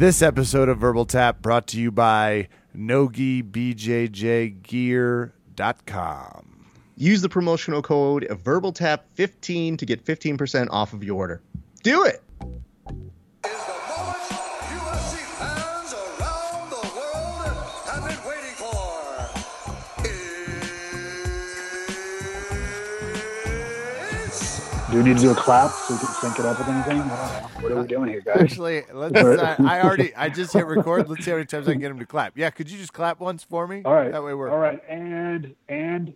This episode of Verbal Tap brought to you by NogiBJJGear.com. Use the promotional code VerbalTap15 to get 15% off of your order. Do it. Do we need to do a clap so we can sync it up with anything? I don't know. What are we doing here, guys? Actually, let's. Uh, I already. I just hit record. Let's see how many times I can get him to clap. Yeah, could you just clap once for me? All right. That way we're All right. And and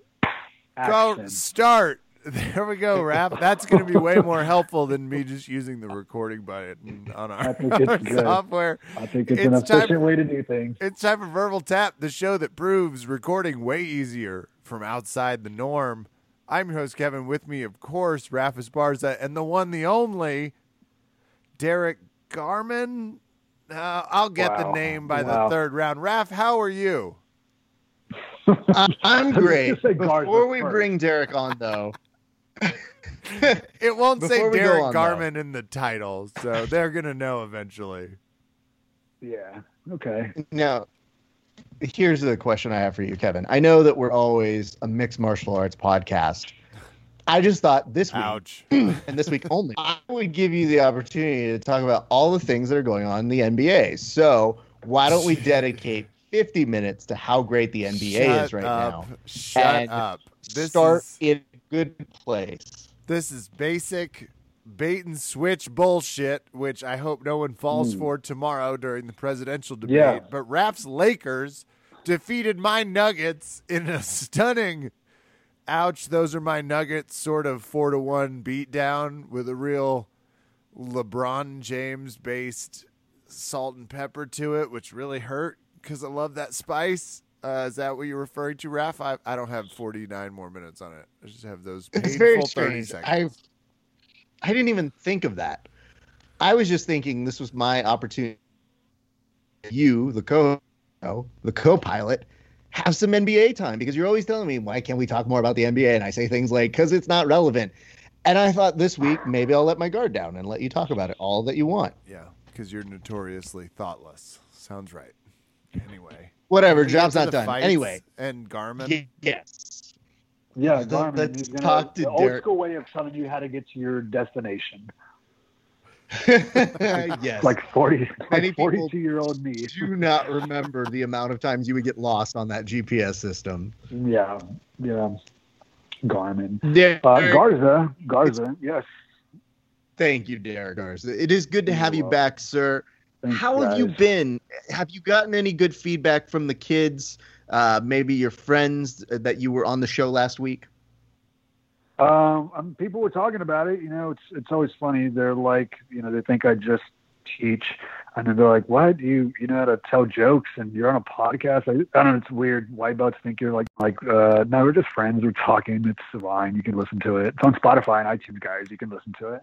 go action. start. There we go, Rap. That's going to be way more helpful than me just using the recording button on our, I think it's our good. software. I think it's, It's an time- efficient way to do things. It's time for Verbal Tap, the show that proves recording way easier from outside the norm. I'm your host, Kevin. With me, of course, Raph Barza and the one, the only, Derek Garman. Uh, I'll get the name by Wow. the third round. Raph, how are you? I- I'm great. gonna say Garza Before we first. bring Derek on, though, It won't say Before we Derek on, though. Garman in the title, so they're going to know eventually. Yeah. Okay. now, here's the question I have for you, Kevin. I know that we're always a mixed martial arts podcast. I just thought this week Ouch. and this week only, I would give you the opportunity to talk about all the things that are going on in the NBA. So why don't we dedicate 50 minutes to how great the NBA Shut is right up. now? Shut and up. This Start is, in a good place. this is basic bait and switch bullshit, which I hope no one falls Hmm. for tomorrow during the presidential debate. Yeah. But Raph's Lakers defeated my Nuggets in a stunning ouch, those are my Nuggets sort of four to one beatdown with a real LeBron James based salt and pepper to it, which really hurt because I love that spice. Uh, is that what you're referring to, Raph? I, I don't have 49 more minutes on it. I just have those It's painful very 30 strange. seconds. I I didn't even think of that. I was just thinking this was my opportunity. You, the co, no, the co-pilot, have some NBA time because you're always telling me why can't we talk more about the NBA? And I say things like because it's not relevant. And I thought this week maybe I'll let my guard down and let you talk about it all that you want. Yeah, because you're notoriously thoughtless. Sounds right. Anyway, Whatever, Can we get job's not the done. fights Anyway, and Garmin. y- yes. Yeah, Let's- Garmin. let's he's gonna, talk to the old school way of telling you how to get to your destination. yes. Like forty, Many like people forty-two year old me. do not remember the amount of times you would get lost on that GPS system. Yeah, yeah. Garmin. Yeah. Uh, Garza, Garza. Yes. Thank you, Derek Garza. It is good to have You're you back, sir. Thanks, How have you been? Have you gotten any good feedback from the kids? Uh, maybe your friends that you were on the show last week? Um, um, people were talking about it. You know, it's it's always funny. They're like, you know, they think I just teach, and then they're like, "What? Do you you know how to tell jokes, and you're on a podcast?" I, I don't know. It's weird. White belts think you're like like uh, no, we're just friends. We're talking. It's fine. You can listen to it. It's on Spotify and iTunes, guys. You can listen to it.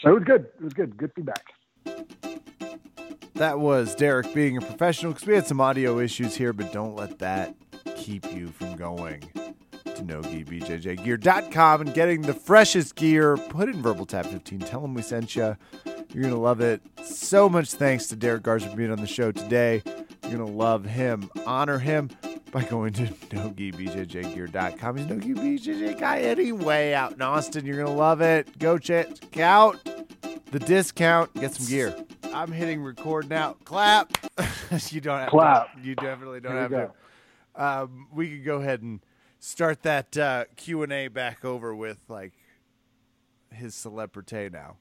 So it was good. It was good. Good feedback. That was Derek being a professional because we had some audio issues here, but don't let that keep you from going NogiBJJGear.com and getting the freshest gear. Put in Verbal Tap 15. Tell them we sent you. You're going to love it. So much thanks to Derek Garza for being on the show today. You're going to love him. Honor him by going to NogiBJJGear.com. He's Nogi BJJ guy anyway out in Austin. You're going to love it. Go check out the discount. Get some gear. I'm hitting record now. Clap. you don't have Clap. To, you definitely don't have to. Um, we could go ahead and start that uh, Q and A back over with like his celebrity now.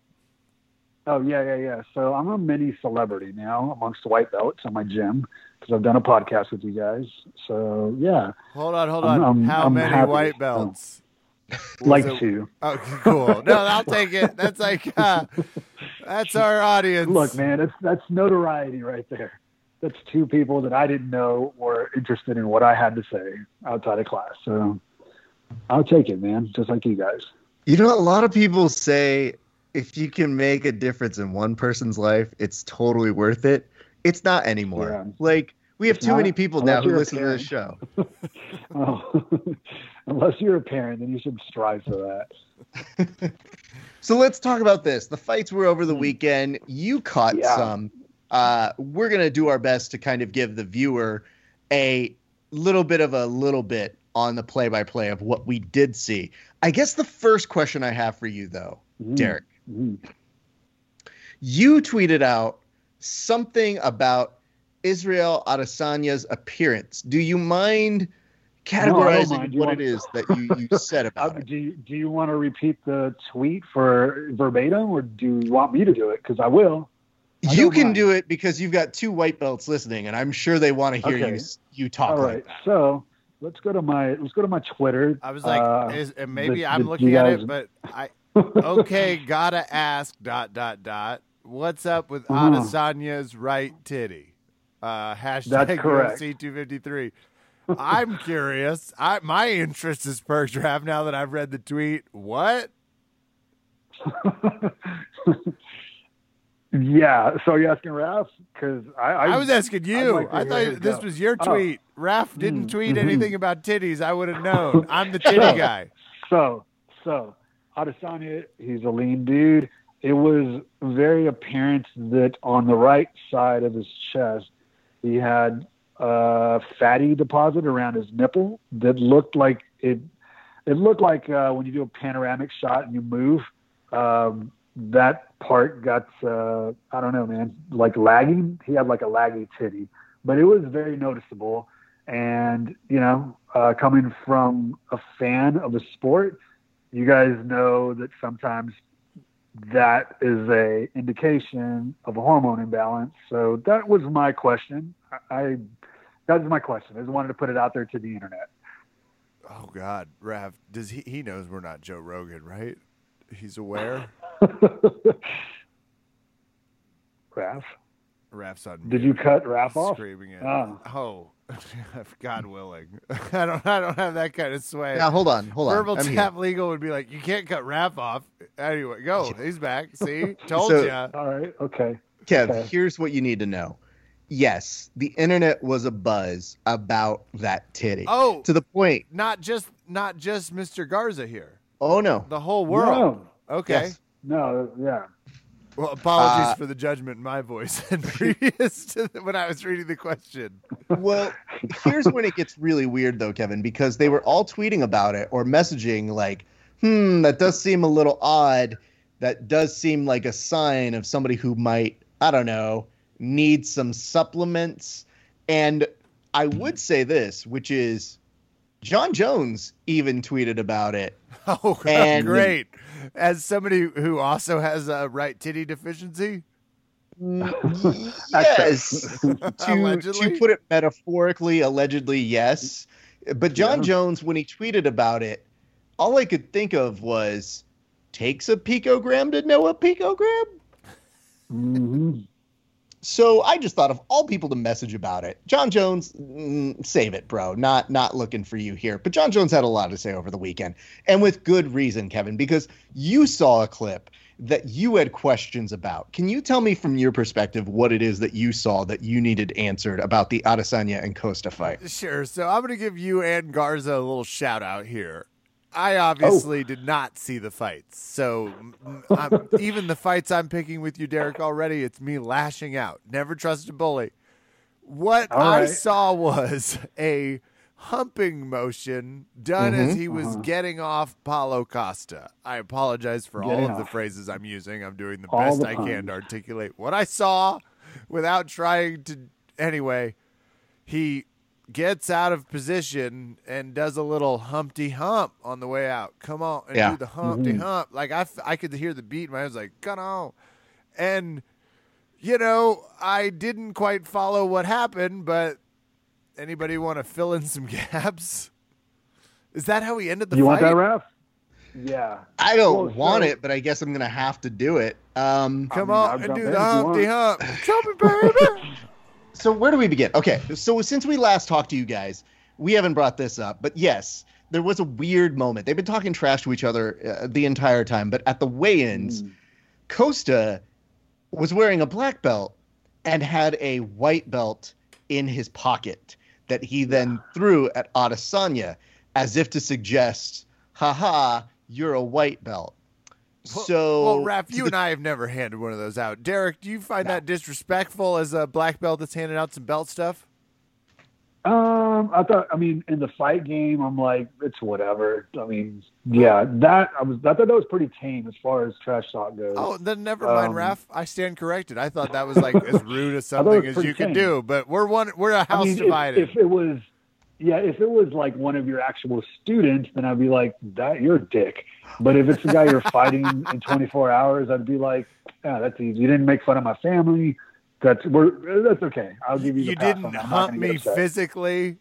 Oh yeah, yeah, yeah. So I'm a mini celebrity now amongst the white belts in my gym because I've done a podcast with you guys. So yeah, Hold on, hold I'm- on. I'm- How I'm many happy. white belts? like it- to. Okay, cool. No, I'll take it. That's like uh, that's our audience. Look, man, that's that's notoriety right there. That's two people that I didn't know were interested in what I had to say outside of class. So I'll take it, man. Just like you guys. You know, a lot of people say if you can make a difference in one person's life, it's totally worth it. It's not anymore. Yeah. Like, we have It's too not? many people now who listen to this show. Oh. Unless you're a parent, then you should strive for that. So let's talk about this. The fights were over the hmm. weekend. You caught Yeah. some. Uh, we're gonna do our best to kind of give the viewer a little bit of a little bit on the play-by-play of what we did see. I guess the first question I have for you, though, Derek, you tweeted out something about Israel Adesanya's appearance. Do you mind categorizing. You what it is that you, you said Uh, about it? do you, do you want to repeat the tweet for verbatim, or do you want me to do it? Because I will. I You can mind. do it because you've got two white belts listening, and I'm sure they want to hear Okay. you you talk All right, like that. So let's go to my let's go to my Twitter. I was like, Uh, is, and maybe the- I'm the- looking you at it, but I okay, gotta ask dot dot dot. What's up with Uh-huh. Adesanya's right titty? Uh, hashtag That's correct. UFC 253. I'm curious. I my interest is perked, Rav. Now that I've read the tweet, what? yeah. So you're asking Ralph? Because I, I, I, was asking you. like I thought this go. was your Oh. tweet. Raf didn't Mm, tweet mhm. anything about titties. I would have known. I'm the titty So- guy. So, so Adesanya, he's a lean dude. It was very apparent that on the right side of his chest, he had a fatty deposit around his nipple that looked like it. It looked like uh, when you do a panoramic shot and you move, um, that part got uh, I don't know, man, like lagging. He had like a laggy titty, but it was very noticeable. And you know, uh, coming from a fan of the sport, you guys know that sometimes that is a indication of a hormone imbalance. So that was my question. I, I that was my question. I just wanted to put it out there to the internet. Oh God, Rav. Does he? He knows we're not Joe Rogan, right? He's aware. Raph, Raf's on. did you cut Raph off? Screaming it. Ah. Oh. Oh, God willing. I don't. I don't have that kind of sway. Now hold on, hold on. Verbal I'm here. tap legal would be like, you can't cut Raf off. Anyway, go. He's back. See, told So- ya. All right. Okay. Kev, Okay. here's what you need to know. Yes, the internet was a buzz about that titty. Oh, To the point. not just not just Mr. Garza here. Oh no. The whole world. Okay. Yes. No. Yeah. Well, apologies Uh, for the judgment in my voice and previous to the, when I was reading the question. Well, here's when it gets really weird though, Kevin, because they were all tweeting about it or messaging like, "Hmm, that does seem a little odd. That does seem like a sign of somebody who might, I don't know, need some supplements." And I would say this, which is Jon Jones even tweeted about it. Oh, And- great! As somebody who also has a right titty deficiency, yes. to, Allegedly? to put it metaphorically, allegedly, yes. But John Yeah. Jones, when he tweeted about it, all I could think of was takes a picogram to know a picogram. hmm So I just thought of all people to message about it. Jon Jones, mm, save it, bro. Not not looking for you here. But Jon Jones had a lot to say over the weekend, and with good reason, Kevin, because you saw a clip that you had questions about. Can you tell me from your perspective what it is that you saw that you needed answered about the Adesanya and Costa fight? Sure. So I'm going to give you and Garza a little shout out here. I obviously did not see the fights. So I'm, even the fights I'm picking with you, Derek, already, it's me lashing out. Never trust a bully. What All I right. saw was a humping motion done as Mhm. he was Uh-huh. getting off Paulo Costa. I apologize for all of the phrases I'm using. I'm doing the All best the I can to articulate what I saw without trying to. Anyway, he gets out of position and does a little Humpty Hump on the way out. Come on and Yeah. do the Humpty Mhm. Hump. Like I, f- I could hear the beat. My I was like, come on, and you know, I didn't quite follow what happened, but anybody want to fill in some gaps? Is that how he ended the You fight? want that, Raph? Yeah. I don't Well, want so- it, but I guess I'm gonna have to do it. Um, Come I mean, on I'll and do the Humpty Hump. Tell me, baby. So where do we begin? Okay, so since we last talked to you guys, we haven't brought this up, but yes, there was a weird moment. They've been talking trash to each other uh, the entire time, but at the weigh-ins, Mm. Costa was wearing a black belt and had a white belt in his pocket that he then threw at Adesanya as if to suggest, haha, you're a white belt. So well, Raph, you the- and I have never handed one of those out. Derek, do you find that disrespectful as a black belt that's handing out some belt stuff? Um, I thought. I mean, in the fight game, I'm like, it's whatever. I mean, yeah, that I was. I thought that was pretty tame as far as trash talk goes. Oh, then never mind, Um, Raph. I stand corrected. I thought that was like as rude as I thought it something as pretty you could tame. do. But we're one. We're a house mean, if- divided. If, it was, yeah, if it was like one of your actual students, then I'd be like, that you're a dick. But if it's the guy you're fighting in 24 hours, I'd be like, yeah, that's easy. You didn't make fun of my family. That's we're that's okay. I'll give you. The you pass didn't on that. I'm not hunt me physically.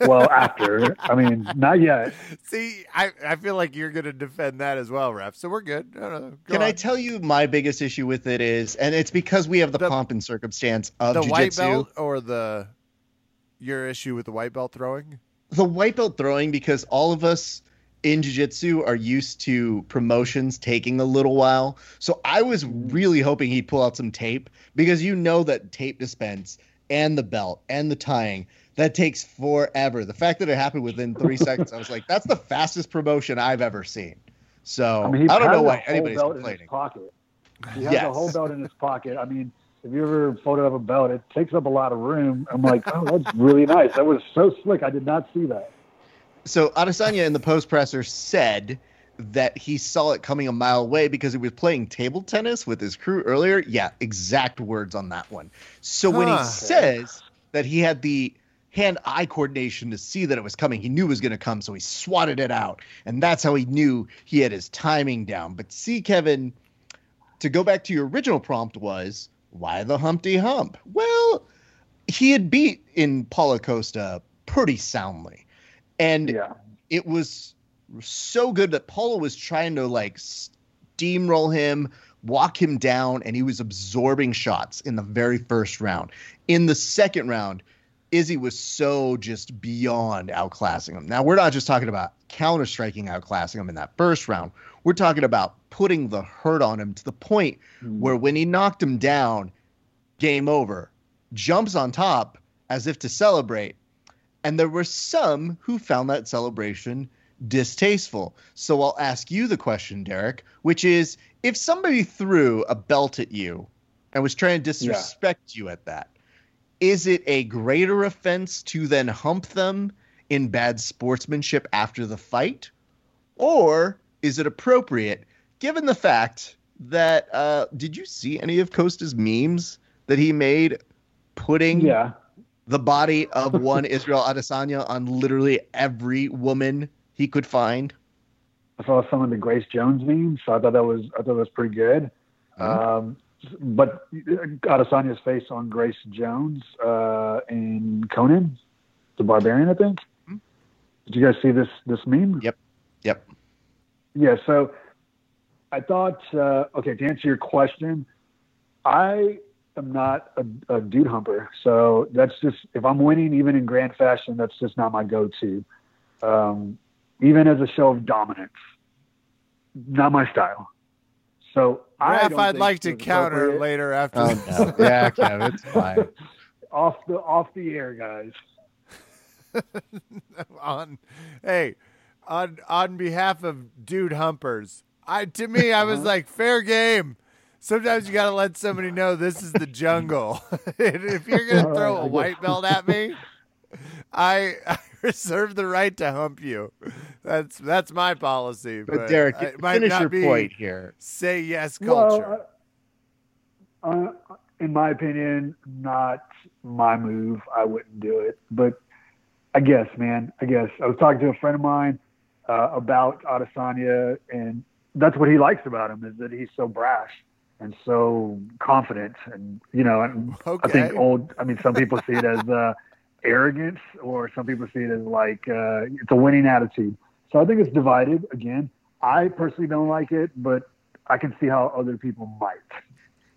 Well, after. I mean, not yet. See, I, I feel like you're going to defend that as well, Raph. So we're good. No, no, go Can I tell you my biggest issue with it is, and it's because we have the, The- pomp and circumstance of the white belt or the your issue with the white belt throwing? the white belt throwing because all of us in jiu-jitsu are used to promotions taking a little while so i was really hoping he'd pull out some tape because you know that tape dispense and the belt and the tying that takes forever the fact that it happened within three seconds i was like that's the fastest promotion i've ever seen so I i, mean, he don't know why anybody's belt in his complaining. He has Yes. a whole belt in his pocket. I mean, if you ever folded up a belt, it takes up a lot of room. I'm like, oh, that's really nice. That was so slick. I did not see that. So Adesanya in the post presser said that he saw it coming a mile away because he was playing table tennis with his crew earlier. Yeah, exact words on that one. So when he says that he had the hand-eye coordination to see that it was coming, he knew it was going to come, so he swatted it out, and that's how he knew he had his timing down. But see, Kevin, to go back to your original prompt was why the Humpty Hump? Well, he had beat in Paulo Costa pretty soundly. And Yeah. it was so good that Paulo was trying to like steamroll him, walk him down, and he was absorbing shots in the very first round. In the second round, Izzy was so just beyond outclassing him. Now, we're not just talking about counter striking outclassing him in that first round. We're talking about putting the hurt on him to the point hmm. where when he knocked him down, game over, jumps on top as if to celebrate. And there were some who found that celebration distasteful. So I'll ask you the question, Derek, which is if somebody threw a belt at you and was trying to disrespect you at that, is it a greater offense to then hump them in bad sportsmanship after the fight? Or is it appropriate given the fact that uh did you see any of Costa's memes that he made putting Yeah. the body of one Israel Adesanya on literally every woman he could find. I saw some of the Grace Jones memes, so I thought that was I thought that was pretty good. Um, but Adesanya's face on Grace Jones uh, in Conan, the Barbarian, I think. Did you guys see this this meme? Yep. Yep. Yeah. So I thought, uh, okay, to answer your question, I am not a, a dude humper. So that's just if I'm winning, even in grand fashion, that's just not my go-to. Um, even as a show of dominance, not my style. So I Raph, don't I'd like to counter later after. Oh, no. Yeah, Kev, it's fine. off the off the air, guys. on hey on on behalf of dude humpers. I to me i was like fair game. Sometimes you gotta let somebody know this is the jungle. If you're gonna throw a white belt at me I, I reserve the right to hump you. That's that's my policy but, But Derek, it might finish not your be point here. say yes culture. Well, uh, uh, in my opinion, not my move. I wouldn't do it. But I guess, man, I guess. I was talking to a friend of mine uh, about Adesanya, and that's what he likes about him is that he's so brash and so confident, and you know, and I think old. I mean, some people see it as uh, arrogance, or some people see it as like uh, it's a winning attitude. So I think it's divided. Again, I personally don't like it, but I can see how other people might.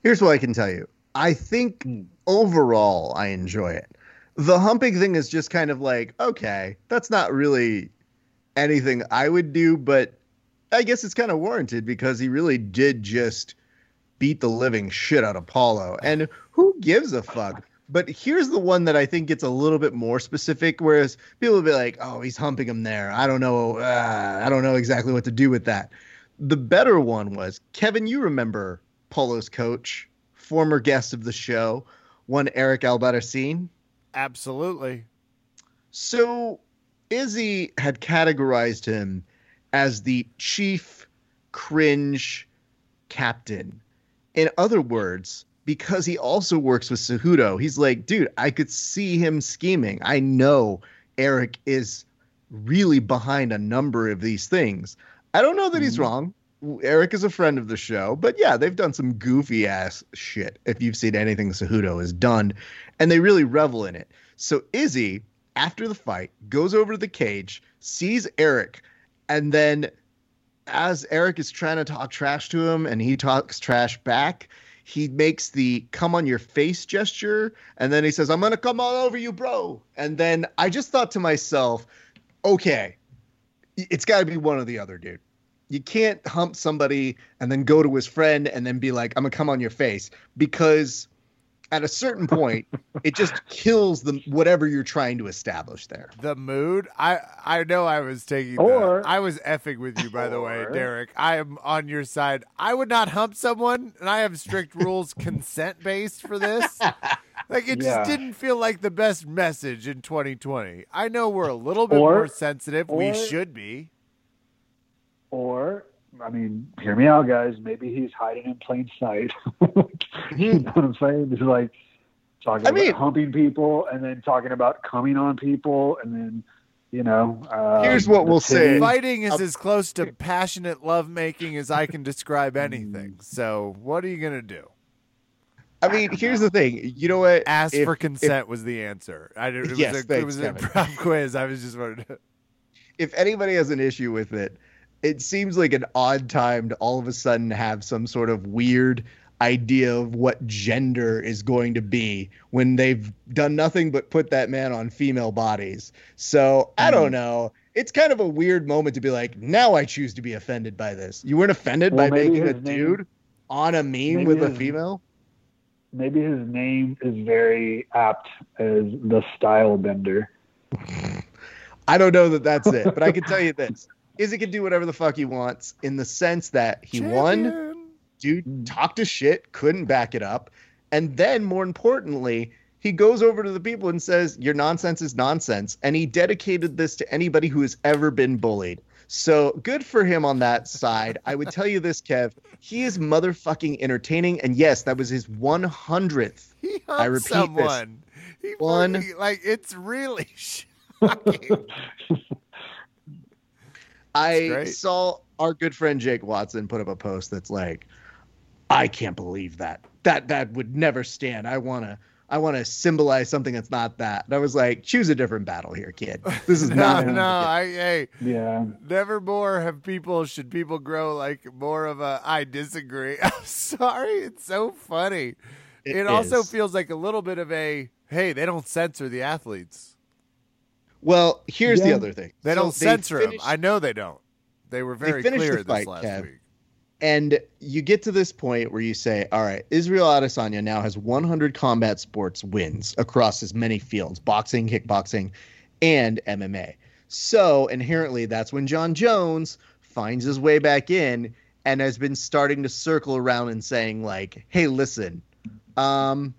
Here's what I can tell you. I think Hmm. overall I enjoy it. The humping thing is just kind of like, okay, that's not really anything I would do, but I guess it's kind of warranted because he really did just beat the living shit out of Paulo. And who gives a fuck? But here's the one that I think gets a little bit more specific, whereas people will be like, "Oh, he's humping him there. I don't know. Uh, I don't know exactly what to do with that." the better one was Kevin. You remember Paulo's coach, former guest of the show, one Eric Albarracin. Absolutely. So Izzy had categorized him as the chief cringe captain. In other words, because he also works with Cejudo, he's like, dude, I could see him scheming. I know Eric is really behind a number of these things. I don't know that he's Mhm. wrong. Eric is a friend of the show, but yeah, they've done some goofy ass shit if you've seen anything Cejudo has done, and they really revel in it. So Izzy, after the fight, goes over to the cage, sees Eric, and then as Eric is trying to talk trash to him and he talks trash back, he makes the come on your face gesture and then he says, I'm gonna come all over you, bro. And then I just thought to myself, okay, it's gotta be one or the other, dude. You can't hump somebody and then go to his friend and then be like, I'm gonna come on your face because at a certain point, it just kills the whatever you're trying to establish there. The mood. I I know I was taking. the- Or- I was effing with you, by the way, Derek. I am on your side. I would not hump someone, and I have strict rules, consent based for this. Like it Yeah. just didn't feel like the best message in 2020. I know we're a little bit Or- more sensitive. we should be. Or, I mean, hear me out, guys. Maybe he's hiding in plain sight. you know what I'm saying? It's like talking I about mean- humping people and then talking about coming on people and then, you know. Uh, Here's what we'll say. Fighting is Up- as close to passionate lovemaking as I can describe anything. Mm. So what are you gonna do? I mean, here's the thing. You know what? Ask If- for if- consent was the answer. I did, it Yes, was a, it thanks, was a Kevin. prop quiz. I was just wondering. if anybody has an issue with it, it seems like an odd time to all of a sudden have some sort of weird idea of what gender is going to be when they've done nothing but put that man on female bodies. So I don't mm-hmm. know. It's kind of a weird moment to be like, now I choose to be offended by this. You weren't offended Well, by making a name- dude on a meme with a female? Maybe his name is very apt as the style bender. I don't know that that's it, but I can tell you this. Izzy can do whatever the fuck he wants in the sense that he won. Dude mm. talked to shit, couldn't back it up. And then, more importantly, he goes over to the people and says, Your nonsense is nonsense. And he dedicated this to anybody who has ever been bullied. So good for him on that side. I would tell you this, Kev. He is motherfucking entertaining. And yes, that was his 100th. He I humped repeat this. someone. He One- fucking- like it's really shocking. I great. saw our good friend Jake Watson put up a post that's like, I can't believe that. That that would never stand. I wanna I wanna symbolize something that's not that. And I was like, choose a different battle here, kid. This is no, not no. I hey, yeah. never more have people. Should people grow like more of a? I disagree. I'm sorry. It's so funny. It, also feels like a little bit of a. Hey, they don't censor the athletes. Well, here's the other thing. They So don't censor them. finished- I know they don't. They were very finished clear the this fight, last Kev. week. And you get to this point where you say, all right, Israel Adesanya now has 100 combat sports wins across as many fields boxing, kickboxing, and MMA. So inherently, that's when Jon Jones finds his way back in and has been starting to circle around and saying, like, hey, listen, um,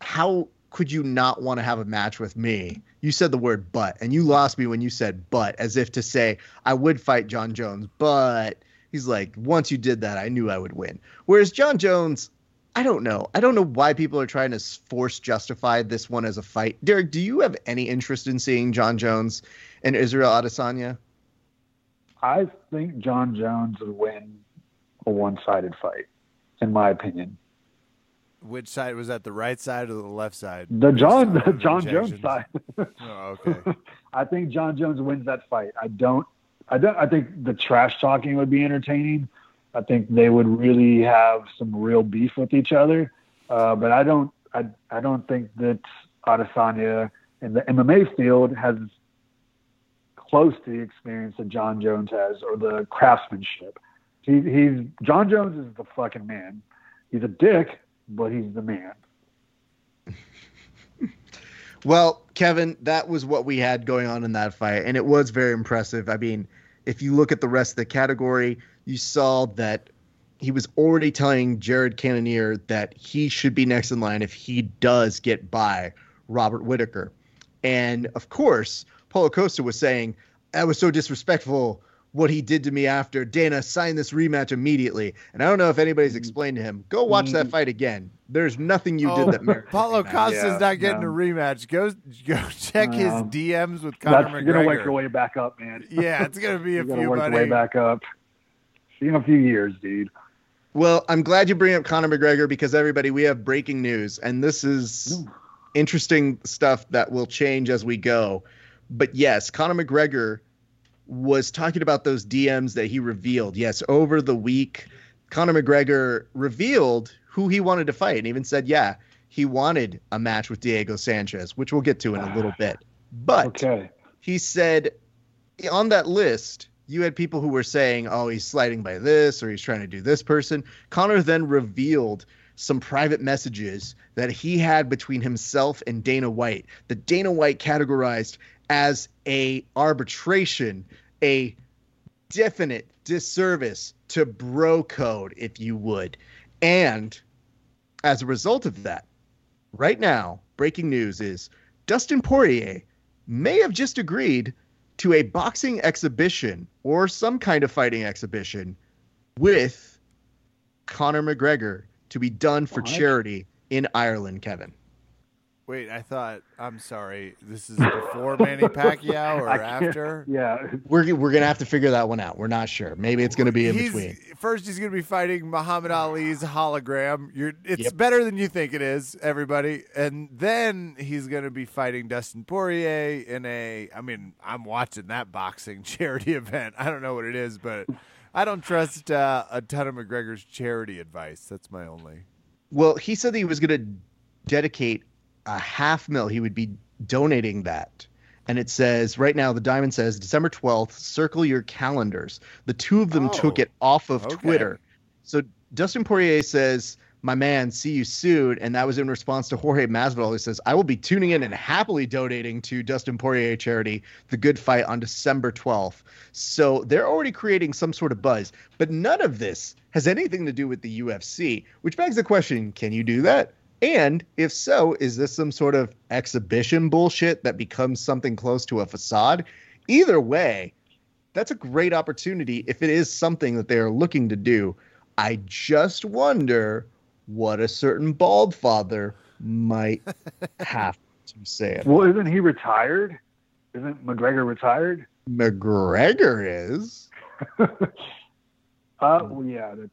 how could you not want to have a match with me? You said the word but, and you lost me when you said but, as if to say, I would fight Jon Jones, but he's like, once you did that, I knew I would win. Whereas Jon Jones, I don't know. I don't know why people are trying to force justify this one as a fight. Derek, do you have any interest in seeing Jon Jones and Israel Adesanya? I think Jon Jones would win a one-sided fight, in my opinion. Which side was that? The right side or the left side? The John the Jon Jones side. Oh, okay. I think Jon Jones wins that fight. I don't. I don't. I think the trash talking would be entertaining. I think they would really have some real beef with each other. Uh, but I don't. I. I don't think that Adesanya in the MMA field has close to the experience that Jon Jones has or the craftsmanship. He, he's Jon Jones is the fucking man. He's a dick, but he's the man. Well, Kevin, that was what we had going on in that fight, and it was very impressive. I mean, if you look at the rest of the category, you saw that he was already telling Jared Cannonier that he should be next in line if he does get by Robert Whitaker. And of course, Paulo Costa was saying, that was so disrespectful what he did to me after. Dana, sign this rematch immediately. And I don't know if anybody's Mm. explained to him, go watch that fight again. There's nothing you Oh, did that merits a Paulo. Costa's Yeah, not getting no. a rematch. Go go check his DMs with Conor That's McGregor. you're gonna work your way back up, man. Yeah, it's gonna be a You're gonna few, work your way back up. See you in a few years, dude. Well, I'm glad you bring up Conor McGregor because everybody, we have breaking news, and this is interesting stuff that will change as we go. But yes, Conor McGregor was talking about those DMs that he revealed. Yes, over the week, Conor McGregor revealed who he wanted to fight and even said, yeah, he wanted a match with Diego Sanchez, which we'll get to in a little bit. But Okay. he said on that list you had people who were saying oh he's sliding by this or he's trying to do this person conor then revealed some private messages that he had between himself and dana white that dana white categorized as a arbitration a definite disservice to bro code if you would and as a result of that right now breaking news is dustin poirier may have just agreed to a boxing exhibition or some kind of fighting exhibition with Conor McGregor to be done for What? charity in Ireland, Kevin. Wait, I thought. I'm sorry. This is before Manny Pacquiao or after? Yeah. We're, we're going to have to figure that one out. We're not sure. Maybe it's going to be in He's- between. First, he's going to be fighting Muhammad Ali's hologram. You're, it's Yep. better than you think it is, everybody. And then he's going to be fighting Dustin Poirier in a. I mean, I'm watching that boxing charity event. I don't know what it is, but I don't trust uh, a ton of McGregor's charity advice. That's my only. Well, he said that he was going to dedicate a half mil. He would be donating that. And it says right now, the diamond says December 12th, circle your calendars. The two of them Oh, took it off of okay. Twitter. So Dustin Poirier says, My man, see you soon. And that was in response to Jorge Masvidal, who says, I will be tuning in and happily donating to Dustin Poirier charity, The Good Fight, on December 12th. So they're already creating some sort of buzz. But none of this has anything to do with the UFC, which begs the question can you do that? And if so, is this some sort of exhibition bullshit that becomes something close to a facade? Either way, that's a great opportunity if it is something that they are looking to do. I just wonder what a certain bald father might have to say. Well, isn't he retired? Isn't McGregor retired? McGregor is. Uh, well, yeah, that's.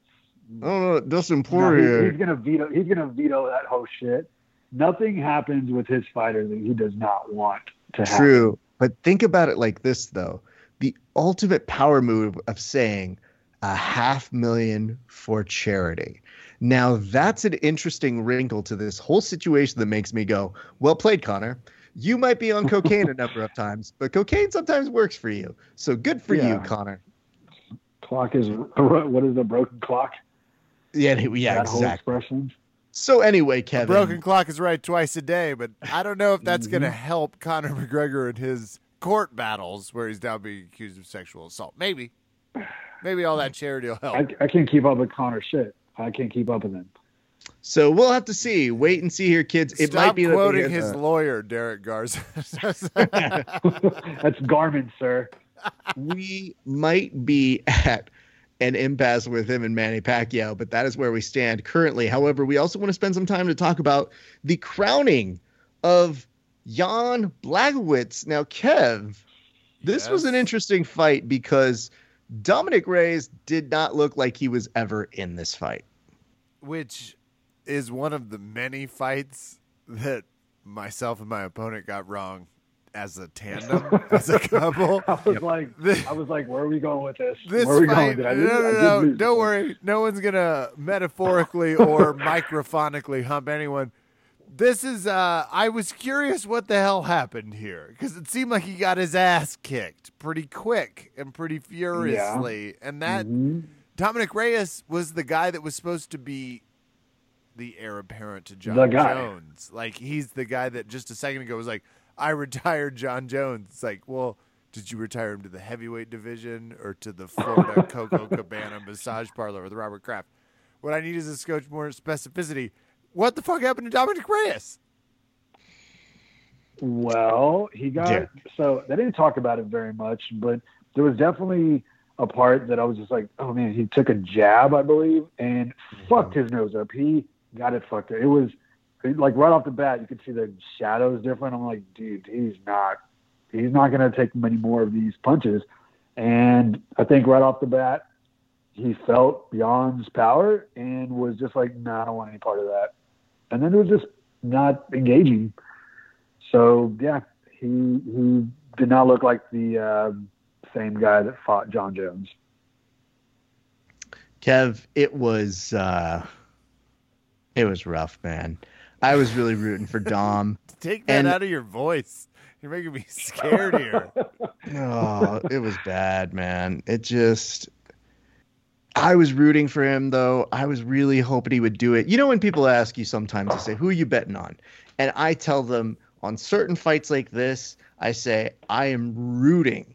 I don't know. Dustin No, he- Poirier. he's gonna veto. He's gonna veto that whole shit. Nothing happens with his fighter that he does not want to happen. True. But think about it like this, though. The ultimate power move of saying a half million for charity. Now, that's an interesting wrinkle to this whole situation that makes me go, well played, Conor. You might be on cocaine a number of times, but cocaine sometimes works for you. So good for you, Conor. Clock is what is a broken clock? Yeah, yeah, that whole exactly. expression. So anyway, A Kevin. broken clock is right twice a day, but I don't know if that's going to Mm-hmm. help Conor McGregor in his court battles where he's now being accused of sexual assault. Maybe. Maybe all that charity will help. I, I can't keep up with Conor shit. I can't keep up with him. So we'll have to see. Wait and see here, kids. It Stop might be that quoting his uh, lawyer, Derek Garza. That's Garmin, sir. we might be at an impasse with him and Manny Pacquiao, but that is where we stand currently. However, we also want to spend some time to talk about the crowning of Jan Blachowicz. Now, Kev, this was an interesting fight because Dominic Reyes did not look like he was ever in this fight. Which is one of the many fights that myself and my opponent got wrong as a tandem, as a couple. I was like, This- I was like, where are we going with this? This where are we fight, going? Did I no, lose? no, I did no, don't worry. No one's gonna metaphorically or microphonically hump anyone. This is. uh I was curious what the hell happened here because it seemed like he got his ass kicked pretty quick and pretty furiously, and that Mhm. Dominic Reyes was the guy that was supposed to be the heir apparent to John The guy. Jones. Like he's the guy that just a second ago was like, "I retired Jon Jones." It's like, well, Did you retire him to the heavyweight division or to the Florida Coco Cabana massage parlor with Robert Kraft? What I need is a coach more specificity. What the fuck happened to Dominic Reyes? Well, he got Yeah. so they didn't talk about it very much, but there was definitely a part that I was just like, oh man, he took a jab, I believe, and mm-hmm. fucked his nose up. He got it fucked up. It was like right off the bat, you could see the shadows different. I'm like, dude, he's not, he's not gonna take many more of these punches. And I think right off the bat, he felt beyond power and was just like, no, I don't want any part of that. And then it was just not engaging. So yeah, he he did not look like the uh, same guy that fought Jon Jones. Kev, it was uh it was rough, man. I was really rooting for Dom. Take that And- out of your voice. You're making me scared here. Oh, it was bad, man. It just I was rooting for him though. I was really hoping he would do it. You know when people ask you sometimes they say, "Who are you betting on?" And I tell them on certain fights like this, I say, "I am rooting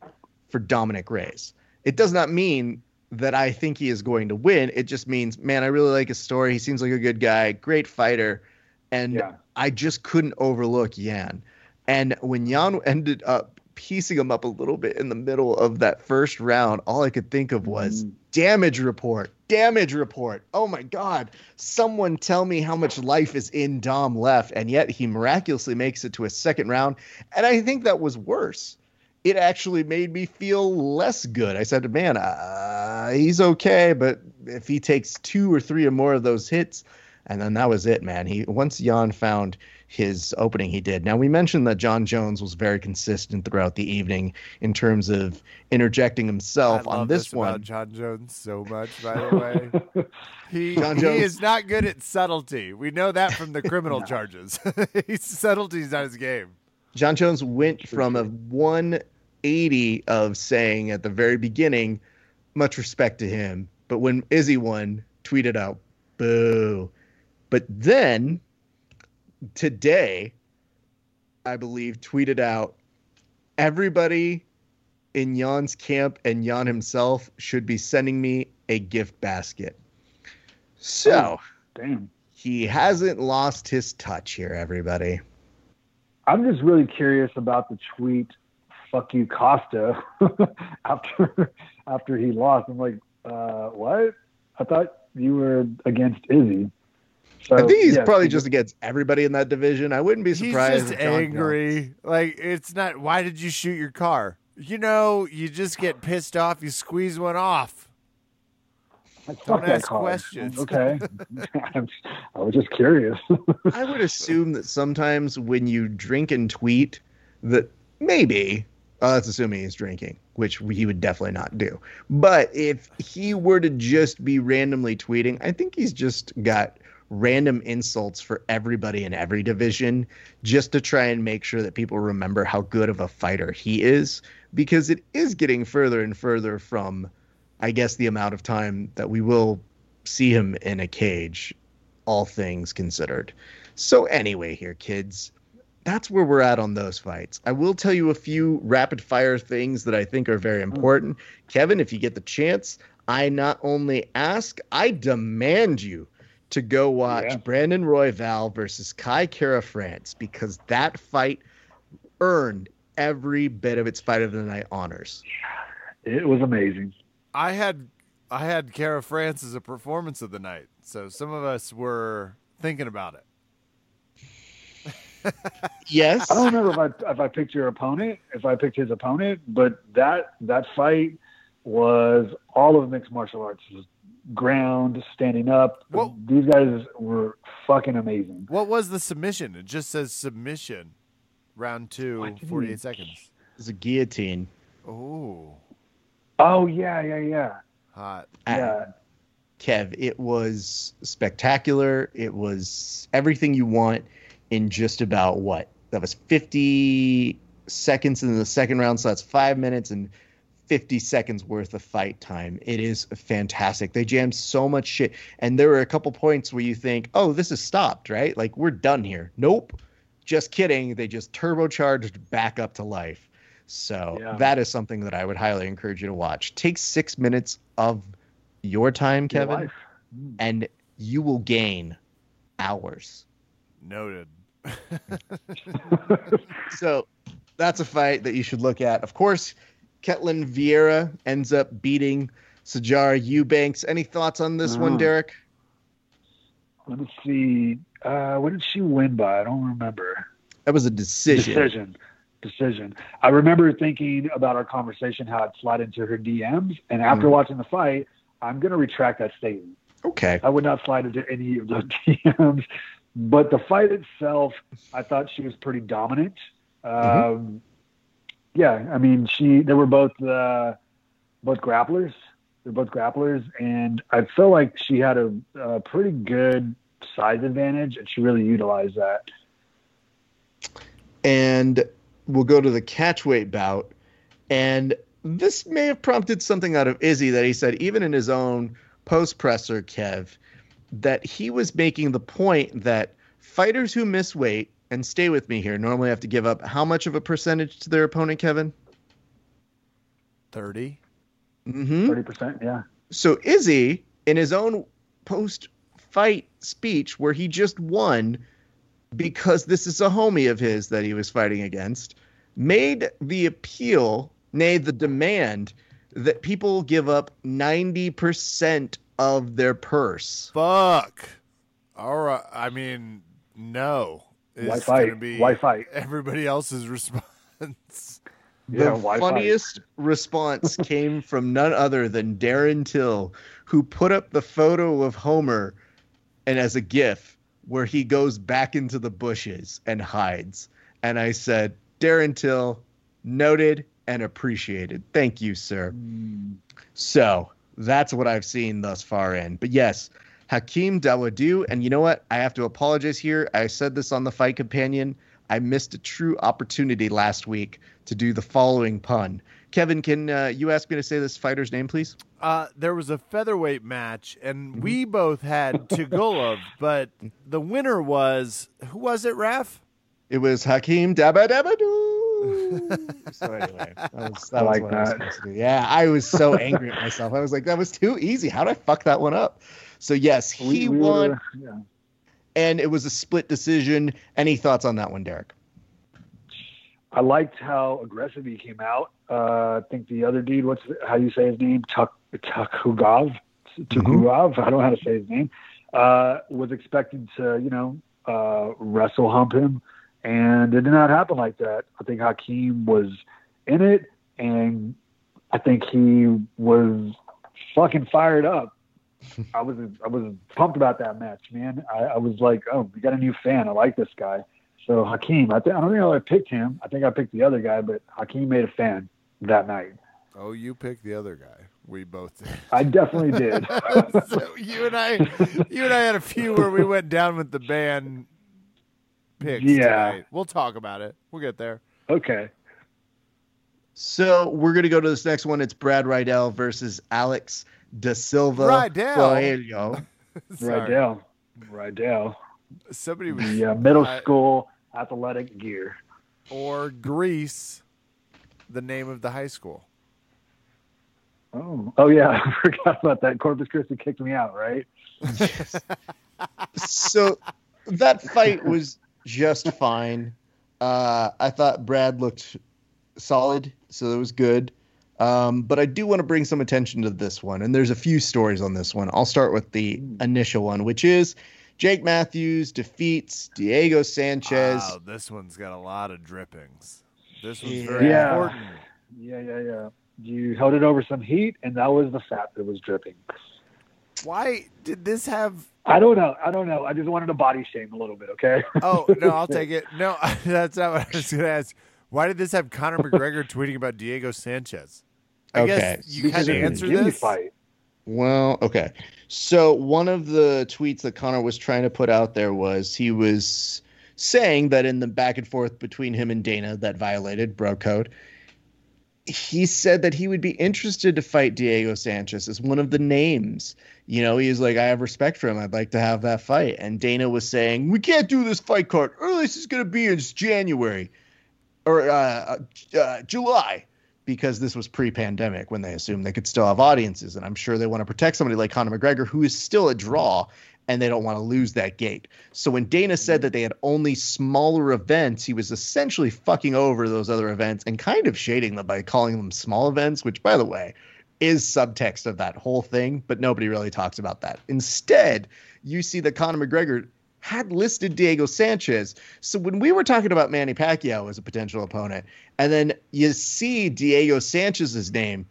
for Dominic Reyes." It does not mean that I think he is going to win. It just means, man, I really like his story. He seems like a good guy, great fighter, and Yeah. I just couldn't overlook Jan. And when Jan ended up piecing him up a little bit in the middle of that first round, all I could think of was Mhm. damage report, damage report. Oh my God. Someone tell me how much life is in Dom left. And yet he miraculously makes it to a second round. And I think that was worse. It actually made me feel less good. I said, man, uh, he's okay, but if he takes two or three or more of those hits, and then that was it, man. He once Jan found his opening, he did. Now we mentioned that Jon Jones was very consistent throughout the evening in terms of interjecting himself I on love this, this about one. Jon Jones so much, by the way. He, John he Jones- is not good at subtlety. We know that from the criminal charges. He's subtlety's not his game. Jon Jones went from a 180 of saying at the very beginning, much respect to him, but when Izzy won, tweeted out, boo. But then today, I believe, tweeted out, everybody in Jan's camp and Jan himself should be sending me a gift basket. So Damn. he hasn't lost his touch here, everybody. I'm just really curious about the tweet "fuck you, Costa" after after he lost. I'm like, uh, what? I thought you were against Izzy. So, I think he's yes, probably he- just against everybody in that division. I wouldn't be surprised. He's surprised. just if John angry. Like it's not. Why did you shoot your car? You know, you just get pissed off. You squeeze one off. Don't ask card. questions. Okay. I was just curious. I would assume that sometimes when you drink and tweet, that maybe uh, that's assuming he's drinking, which he would definitely not do. But if he were to just be randomly tweeting, I think he's just got random insults for everybody in every division just to try and make sure that people remember how good of a fighter he is because it is getting further and further from I guess the amount of time that we will see him in a cage all things considered. So anyway here kids, that's where we're at on those fights. I will tell you a few rapid fire things that I think are very mm. important. Kevin, if you get the chance, I not only ask, I demand you to go watch Yeah. Brandon Royval versus Kai Kara France because that fight earned every bit of its fight of the night honors. it was amazing. I had I had Kara France as a performance of the night, so some of us were thinking about it. Yes. I don't remember if I if I picked your opponent, if I picked his opponent, but that that fight was all of mixed martial arts. It was ground, standing up. Whoa. These guys were fucking amazing. What was the submission? It just says submission. Round two, What do you 48 mean? seconds. It's a guillotine. Oh, Oh yeah, yeah, yeah. hot. Ah, yeah. Kev, it was spectacular. It was everything you want in just about what? That was 50 seconds in the second round, so that's five minutes and 50 seconds worth of fight time. It is fantastic. They jam so much shit. And there were a couple points where you think, oh, this is stopped, right? Like, we're done here. Nope. Just kidding. They just turbocharged back up to life. So Yeah. that is something that I would highly encourage you to watch. Take six minutes of your time, Kevin, life. Mm. and you will gain hours. Noted. So that's a fight that you should look at. Of course, Ketlen Vieira ends up beating Sijara Eubanks. Any thoughts on this one, Oh. Derek? Let me see. Uh, what did she win by? I don't remember. That was a decision. Decision. Decision. I remember thinking about our conversation how I'd slide into her DMs, and after Mhm. watching the fight, I'm going to retract that statement. Okay. I would not slide into any of those DMs. But the fight itself, I thought she was pretty dominant. Um, yeah, I mean, she they were both uh, both grapplers. They're both grapplers, and I feel like she had a, a pretty good size advantage, and she really utilized that. and we'll go to the catchweight bout. And this may have prompted something out of Izzy that he said, even in his own post presser, Kev, that he was making the point that fighters who miss weight and stay with me here normally I have to give up how much of a percentage to their opponent, Kevin? 30. Mm-hmm. Thirty percent, yeah. So Izzy, in his own post fight speech where he just won because this is a homie of his that he was fighting against, made the appeal, nay, the demand that people give up 90% of their purse. Fuck. All right. I mean, no. Why It's fight? gonna be Why fight? everybody else's response. Yeah, the why funniest response came from none other than Darren Till, who put up the photo of Homer and as a gif where he goes back into the bushes and hides. And I said, Darren Till, noted and appreciated. Thank you, sir. Mm, So that's what I've seen thus far in. But yes, Hakeem Dawodu, and you know what? I have to apologize here. I said this on the Fight Companion. I missed a true opportunity last week to do the following pun. Kevin, can uh, you ask me to say this fighter's name, please? Uh, there was a featherweight match, and Mm-hmm. we both had Tugulov, but the winner was who was it, Raph? It was Hakeem Dabadabadu. so anyway, that was, that I was like what I was that. to do. Yeah, I was so angry at myself. I was like, that was too easy. How did I fuck that one up? So yes, he we- we won. were- yeah. and it was a split decision. Any thoughts on that one, Derek? I liked how aggressive he came out. Uh, I think the other dude, what's how you say his name? Tuk Tukhugov. Tukhugov. I don't know how to say his name. Uh, was expected to, you know, uh, wrestle hump him, and it did not happen like that. I think Hakeem was in it, and I think he was fucking fired up. I was I was pumped about that match, man. I, I was like, oh, we got a new fan. I like this guy. So Hakeem, I, th- I don't think I picked him. I think I picked the other guy, but Hakeem made a fan that night. Oh, you picked the other guy. We both did. I definitely did. so you and I, you and I had a few where we went down with the band picks. Yeah. tonight. we'll talk about it. We'll get there. okay. So we're gonna go to this next one. It's Brad Rydell versus Alex Da Silva. Rydell? Coelho. Sorry. Rydell. Rydell. Somebody was The uh, middle I- school athletic gear. or Greece, the name of the high school. Oh, oh yeah, I forgot about that. Corpus Christi kicked me out, right? so that fight was just fine. Uh, I thought Brad looked solid, so it was good. Um, but I do want to bring some attention to this one, and there's a few stories on this one. I'll start with the initial one, which is Jake Matthews defeats Diego Sanchez. Wow, this one's got a lot of drippings. This one's very Yeah. important. Yeah, yeah, yeah. You held it over some heat, and that was the fat that was dripping. Why did this have? I don't know. I don't know. I just wanted to body shame a little bit. Okay. Oh no, I'll take it. No, that's not what I was going to ask. Why did this have Conor McGregor tweeting about Diego Sanchez? I Okay. guess you Because kind of it was answer this. fight. Well, okay. So one of the tweets that Conor was trying to put out there was he was saying that in the back and forth between him and Dana that violated bro code, he said that he would be interested to fight Diego Sanchez as one of the names. You know, he's like, I have respect for him. I'd like to have that fight. And Dana was saying, we can't do this fight card. Earliest is going to be in January. or uh, uh, July because this was pre-pandemic when they assumed they could still have audiences, and I'm sure they want to protect somebody like Conor McGregor who is still a draw, and they don't want to lose that gate. So when Dana said that they had only smaller events, he was essentially fucking over those other events and kind of shading them by calling them small events, which, by the way, is subtext of that whole thing, but nobody really talks about that. Instead, you see that Conor McGregor had listed Diego Sanchez. So when we were talking about Manny Pacquiao as a potential opponent, and then you see Diego Sanchez's name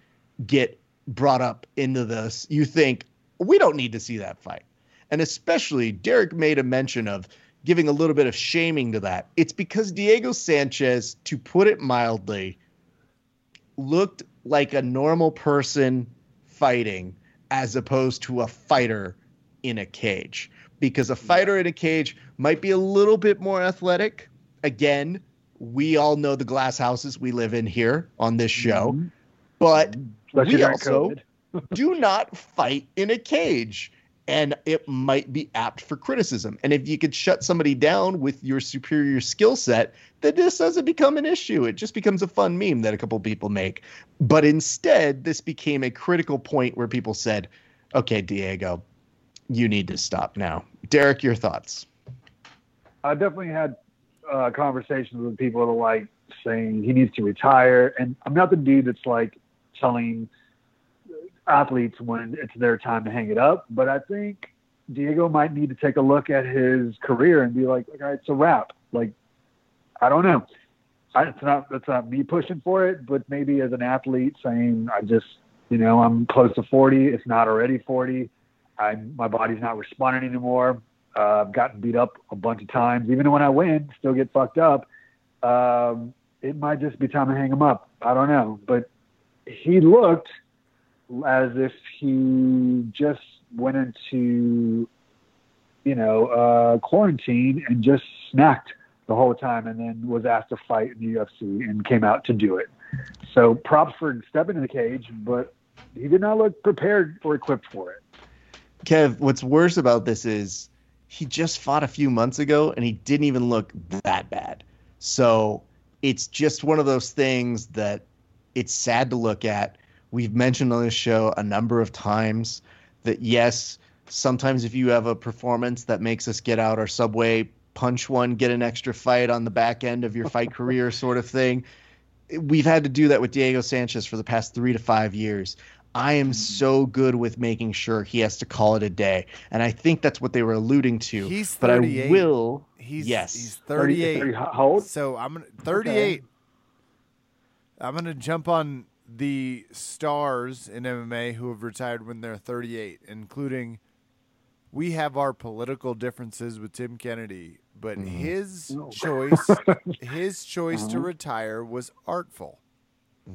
get brought up into this, you think we don't need to see that fight. And especially Derek made a mention of giving a little bit of shaming to that. It's because Diego Sanchez, to put it mildly, looked like a normal person fighting as opposed to a fighter in a cage. Because a fighter in a cage might be a little bit more athletic. Again, we all know the glass houses we live in here on this show, Mhm. but Especially we also do not fight in a cage. And it might be apt for criticism. And if you could shut somebody down with your superior skill set, then this doesn't become an issue. It just becomes a fun meme that a couple people make. But instead, this became a critical point where people said, okay, Diego, you need to stop now. Derek, your thoughts. I definitely had uh, conversations with people that are like saying he needs to retire, and I'm not the dude that's like telling athletes when it's their time to hang it up, but I think Diego might need to take a look at his career and be like, okay, it's a wrap. Like, I don't know. I, it's not that's not me pushing for it, but maybe as an athlete saying, I just, you know, I'm close to 40. It's not already 40. I my body's not responding anymore. Uh, I've gotten beat up a bunch of times. Even when I win, still get fucked up. Um, it might just be time to hang him up. I don't know, but he looked as if he just went into, you know, uh, quarantine and just snacked the whole time, and then was asked to fight in the UFC and came out to do it. So props for stepping in the cage, but he did not look prepared or equipped for it. Kev, what's worse about this is he just fought a few months ago and he didn't even look that bad. So it's just one of those things that it's sad to look at. We've mentioned on this show a number of times that yes, sometimes if you have a performance that makes us get out our subway, punch one, get an extra fight on the back end of your fight career, sort of thing. We've had to do that with Diego Sanchez for the past three to five years. I am so good with making sure he has to call it a day, and I think that's what they were alluding to. He's but I will. He's yes. he's 38. 30 how old? So I'm gonna 38. I'm gonna jump on the stars in MMA who have retired when they're 38, including we have our political differences with Tim Kennedy, but Mhm. his Oh. choice his choice to retire was artful.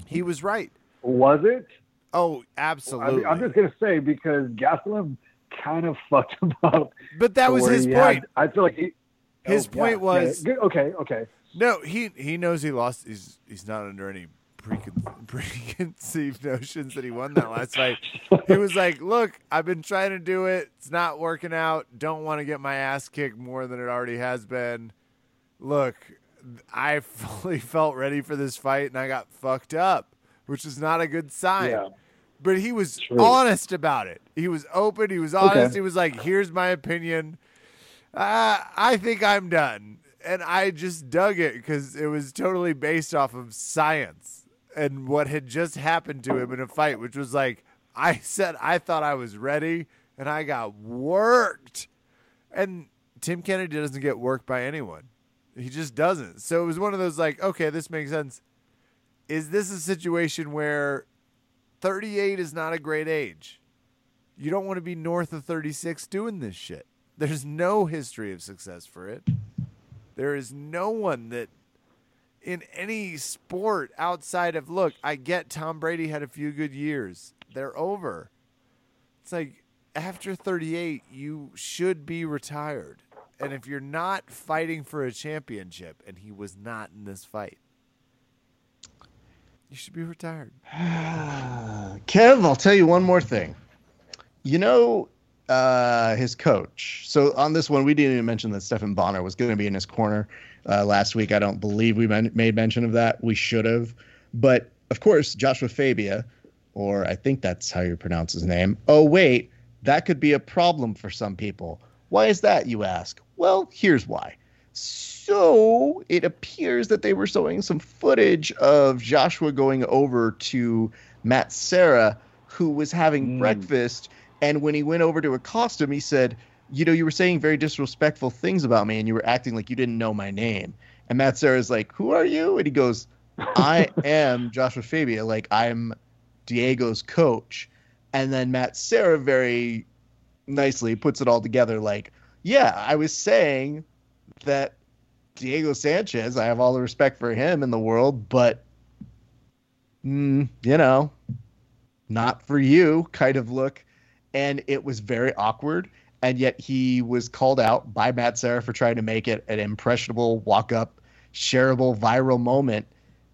He was right. Was it? Oh, I absolutely. mean, I'm just gonna say because Gastelum kind of fucked him up. but that was his point. had- I feel like he, His Oh, point yeah, was- yeah. Good, okay, okay. No, he he knows he lost. He's he's not under any precon- preconceived notions that he won that last fight. He was like, "Look, I've been trying to do it. It's not working out. Don't want to get my ass kicked more than it already has been. Look, I fully felt ready for this fight, and I got fucked up, which is not a good sign." Yeah. But he was True. honest about it. He was open. He was honest. Okay. He was like, "Here's my opinion. Uh, I think I'm done." And I just dug it because it was totally based off of science and what had just happened to him in a fight, which was like, I said I thought I was ready, and I got worked. And Tim Kennedy doesn't get worked by anyone. He just doesn't. So it was one of those like, okay, this makes sense. Is this a situation where 38 is not a great age? You don't want to be north of 36 doing this shit. There's no history of success for it. There is no one that in any sport outside of look, I get Tom Brady had a few good years. They're over. It's like after 38, you should be retired. And if you're not fighting for a championship, and he was not in this fight, you should be retired. Kev, I'll tell you one more thing. You know, uh, his coach. So on this one, we didn't even mention that Stephan Bonnar was going to be in his corner uh, last week. I don't believe we men- made mention of that. We should have. But of course, Joshua Fabia, or I think that's how you pronounce his name. Oh, wait, that could be a problem for some people. Why is that, you ask? Well, here's why. So it appears that they were showing some footage of Joshua going over to Matt Serra, who was having Mm. breakfast. And when he went over to accost him, he said, You know, you were saying very disrespectful things about me, and you were acting like you didn't know my name. And Matt Serra's like, Who are you? And he goes, I am Joshua Fabia. Like, I'm Diego's coach. And then Matt Serra very nicely puts it all together like, yeah, I was saying that Diego Sanchez, I have all the respect for him in the world, but, mm, you know, not for you kind of look. And it was very awkward. And yet he was called out by Matt Serra for trying to make it an impressionable, walk up, shareable, viral moment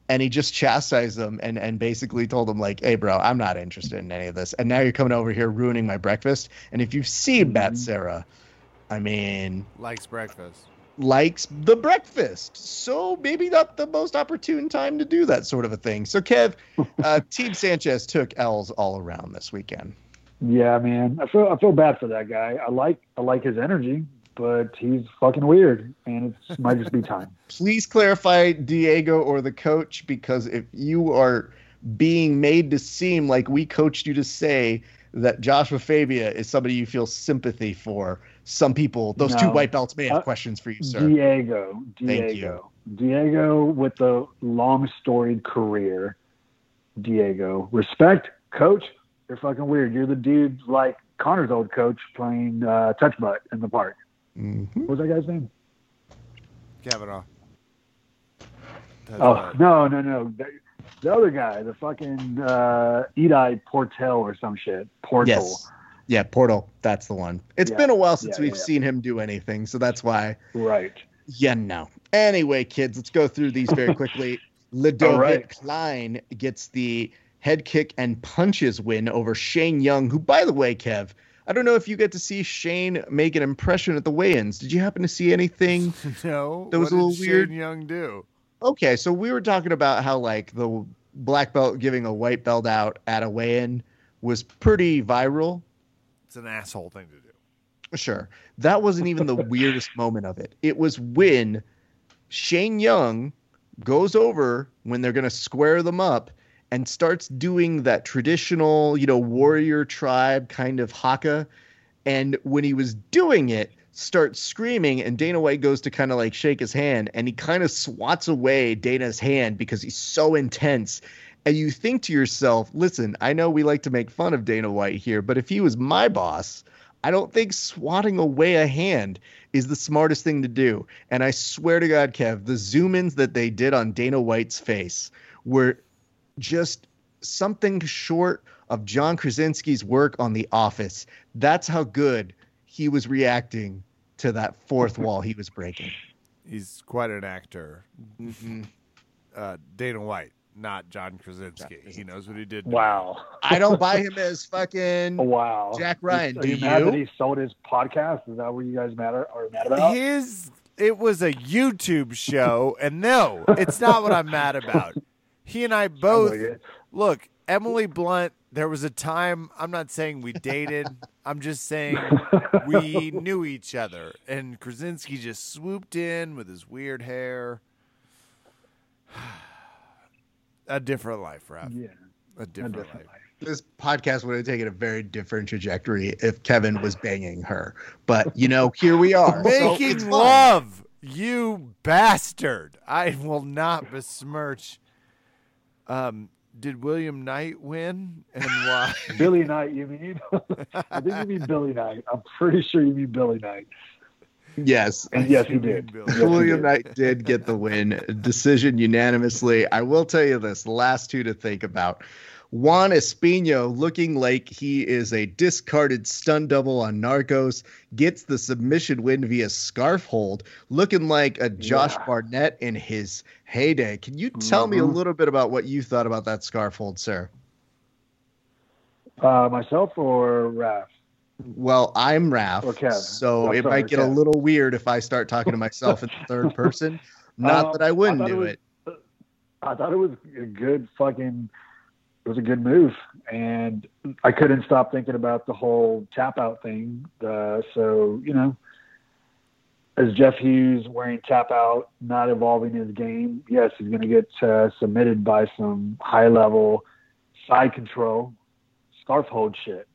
and he just chastised them and and basically told them like, "Hey, bro, I'm not interested in any of this." And now you're coming over here ruining my breakfast. And if you've seen Matt Serra, I mean, Likes breakfast. Likes the breakfast, so maybe not the most opportune time to do that sort of a thing. So, Kev, uh, Team Sanchez took L's all around this weekend. Yeah, man. I feel I feel bad for that guy. I like I like his energy, but he's fucking weird, and it might just be time. Please clarify Diego or the coach because if you are being made to seem like we coached you to say that Joshua Fabia is somebody you feel sympathy for, some people, those two white belts may have Uh, questions for you, sir. Diego, Thank Diego, Diego with the long storied career. Diego, respect, coach. You're fucking weird. You're the dude like Conor's old coach playing uh, touch butt in the park. Mhm. What was that guy's name? Kavanagh. That's Oh right. no, no, no. The, the other guy, the fucking uh, Ido Portal or some shit. Portal. Yes. Yeah, Portal. That's the one. It's Yeah. been a while since Yeah, we've yeah, yeah. seen him do anything, so that's why. Right. Yeah, no. Anyway, kids, let's go through these very quickly. Ludovit All right. Klein gets the head kick and punches win over Shane Young, who, by the way, Kev, I don't know if you get to see Shane make an impression at the weigh-ins. Did you happen to see anything? no. That was what a little did Shane weird. Young do? Okay, so we were talking about how like the black belt giving a white belt out at a weigh-in was pretty viral. It's an asshole thing to do. Sure. That wasn't even the weirdest moment of it. It was when Shane Young goes over when they're going to square them up and starts doing that traditional, you know, warrior tribe kind of haka. And when he was doing it, starts screaming, and Dana White goes to kind of like shake his hand, and he kind of swats away Dana's hand because he's so intense. And you think to yourself, listen, I know we like to make fun of Dana White here, but if he was my boss, I don't think swatting away a hand is the smartest thing to do. And I swear to God, Kev, the zoom ins that they did on Dana White's face were just something short of John Krasinski's work on The Office. That's how good he was reacting to that fourth wall he was breaking. He's quite an actor. Uh, Dana White, not John Krasinski. He knows what he did. Wow. I don't buy him as fucking. Wow. Jack Ryan, Are do you mad that he sold his podcast? Is that what you guys matter are, are mad about? His it was a YouTube show, and no, it's not what I'm mad about. He and I both like look. Emily Blunt. There was a time. I'm not saying we dated. I'm just saying we knew each other, and Krasinski just swooped in with his weird hair. A different life, Raph. Yeah. A a different, different life. life. this podcast would have taken a very different trajectory if Kevin was banging her. But you know, here we are. Making fine. love, you bastard. I will not besmirch. Um, did William Knight win, and why? Billy Knight, you mean? I think you mean Billy Knight. I'm pretty sure you mean Billy Knight. Yes. Yes, he You did. Yes, William did. Knight did get the win, decision unanimously. I will tell you this: last two to think about. Juan Espino, looking like he is a discarded stun double on Narcos, gets the submission win via scarf hold, looking like a Josh Yeah. Barnett in his heyday. Can you tell me a Mhm. little bit about what you thought about that scarf hold, sir? Uh, myself or Raph? Well, I'm Raph, Or Kev. so Oh, it sorry, might get a little weird if I start talking to myself in the third person. Not Um, that I wouldn't I thought it do was- it. I thought it was a good fucking. It was a good move, and I couldn't stop thinking about the whole tap out thing. Uh, so you know, as Jeff Hughes wearing tap out, not evolving his game, yes, he's going to get uh, submitted by some high level side control, scarf hold shit.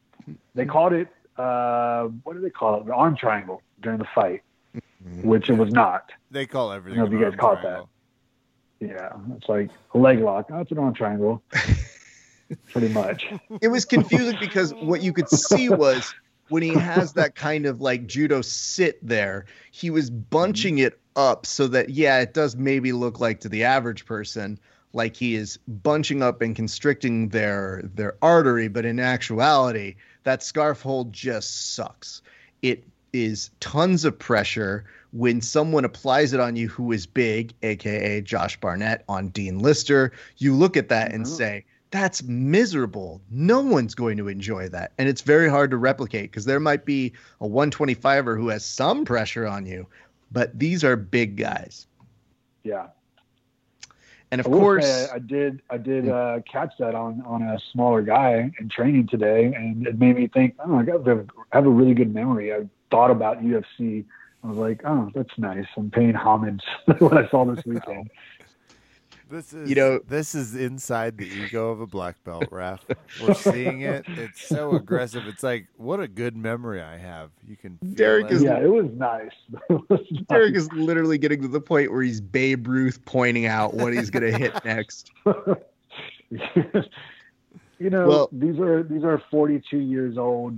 They called it. Uh, what do they call it? The arm triangle during the fight, which it was not. They call everything. I don't know if an you guys caught triangle. Yeah, it's like a leg lock. Oh, an arm triangle. Pretty much. It was confusing because what you could see was when he has that kind of like judo sit there, he was bunching it up so that yeah, it does maybe look like to the average person like he is bunching up and constricting their their artery, but in actuality, that scarf hold just sucks. It is tons of pressure when someone applies it on you who is big, aka Josh Barnett on Dean Lister. You look at that and Mhm. say, that's miserable. No one's going to enjoy that. And it's very hard to replicate because there might be a 125er who has some pressure on you, but these are big guys. Yeah. And of I course, I, I did I did uh, catch that on on a smaller guy in training today, and it made me think. Oh, I got I have a really good memory. I thought about UFC. I was like, oh, that's nice. I'm paying homage to what I saw this weekend. This is You know- this is inside the ego of a black belt, Raph. We're seeing it. It's so aggressive. It's like what a good memory I have. You can feel Derek it. is- Yeah, it was nice. It was nice. Derek is literally getting to the point where he's Babe Ruth pointing out what he's going to hit next. you know, Well- these are these are 42 years old,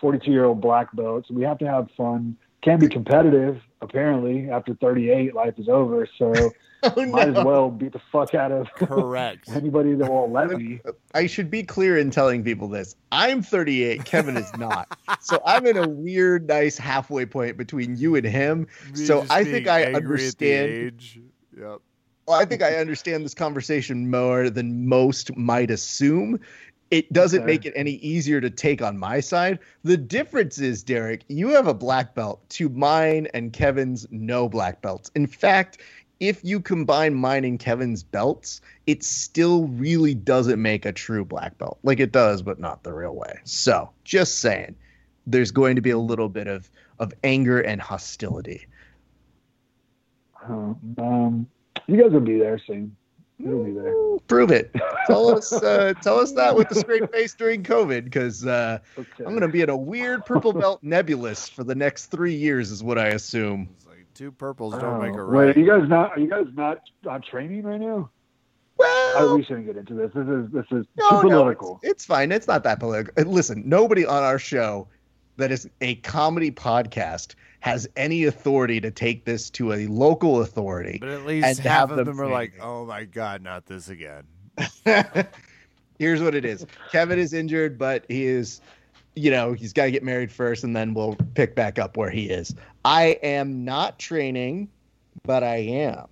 42 year old black belts. We have to have fun. Can be competitive. Apparently, after 38, life is over. So Oh, might as well beat the fuck out of correct. anybody that won't let me. I should be clear in telling people this. I'm 38. Kevin is not. so I'm in a weird, nice halfway point between you and him. Me So I think I angry at the understand- age. Yep. Well, I think I understand this conversation more than most might assume. It doesn't Okay. make it any easier to take on my side. The difference is, Derek, you have a black belt to mine and Kevin's no black belts. In fact, if you combine mine and Kevin's belts, it still really doesn't make a true black belt. Like it does, but not the real way. So, just saying, there's going to be a little bit of of anger and hostility. Uh, um, you guys will be there soon. You'll be there. Prove it. Tell us, uh, tell us that with a straight face during COVID, because uh, Okay. I'm going to be in a weird purple belt nebulous for the next three years, is what I assume. It's like two purples don't make a Oh, right. Wait, are you guys not? Are you guys not on training right now? I, Well, we shouldn't get into this. This is this is no, too no, political. it's, it's fine. It's not that political. Uh, Listen, nobody on our show that is a comedy podcast has any authority to take this to a local authority. But at least and half have of them them are like, "Oh my god, not this again." Here's what it is. Kevin is injured, but he is, you know, he's got to get married first, and then we'll pick back up where he is. I am not training, but I am.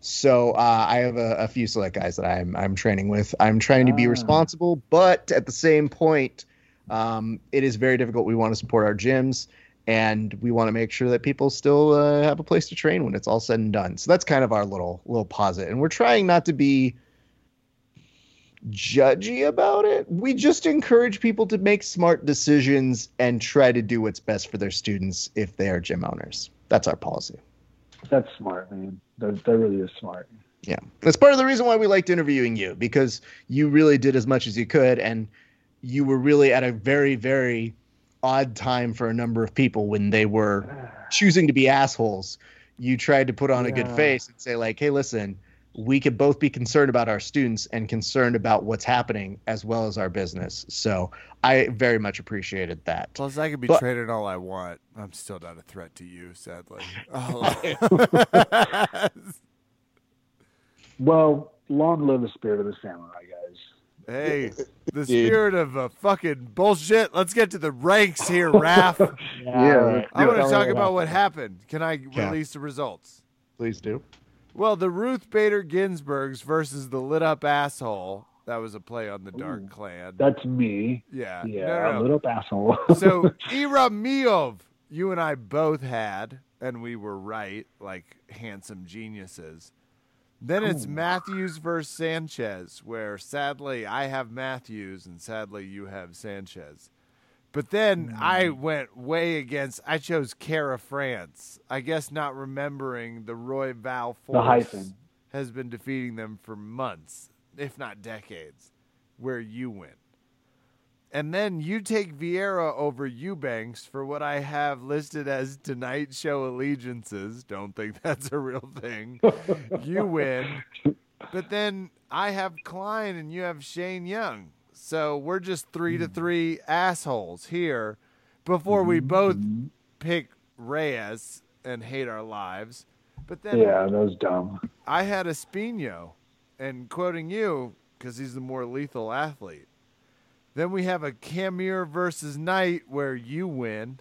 So uh, I have a, a few select guys that I'm I'm training with. I'm trying to be Ah. responsible, but at the same point, um, it is very difficult. We want to support our gyms, and we want to make sure that people still uh, have a place to train when it's all said and done. So that's kind of our little little posit, and we're trying not to be judgy about it. We just encourage people to make smart decisions and try to do what's best for their students if they are gym owners. That's our policy. That's smart, man. That, that really is smart. Yeah. That's part of the reason why we liked interviewing you because you really did as much as you could and you were really at a very, very odd time for a number of people when they were choosing to be assholes. You tried to put on a good face and say, like, hey, listen, we could both be concerned about our students and concerned about what's happening as well as our business. So I very much appreciated that. Plus, I can be But- traded all I want. I'm still not a threat to you, sadly. Oh. Well, long live the spirit of the samurai, guys. hey, the Dude. spirit of uh, fucking bullshit. Let's get to the ranks here, Raph. Yeah, I want to talk about what happened. Can I Yeah. release the results? Please do. Well, the Ruth Bader Ginsburgs versus the lit up asshole That was a play on the Dark Ooh. Clan. That's me. yeah. Yeah, No, no, a little asshole. so Iramiov, you and I both had, and we were right, like handsome geniuses. Then it's Ooh. Matthews versus Sanchez, where sadly I have Matthews and sadly you have Sanchez. But then hmm. I went way against. I chose Kara-France. I guess not remembering the Royval the force hyphen. has been defeating them for months, if not decades, where you win. And then you take Vieira over Eubanks for what I have listed as Tonight Show allegiances. Don't think that's a real thing. you win. But then I have Klein and you have Shane Young. So we're just three to hmm. three assholes here before we mm-hmm. both mm-hmm. pick Reyes and hate our lives. But then Yeah, that was dumb. I had Espino, and quoting you because he's the more lethal athlete. Then we have a Camur versus Knight where you win,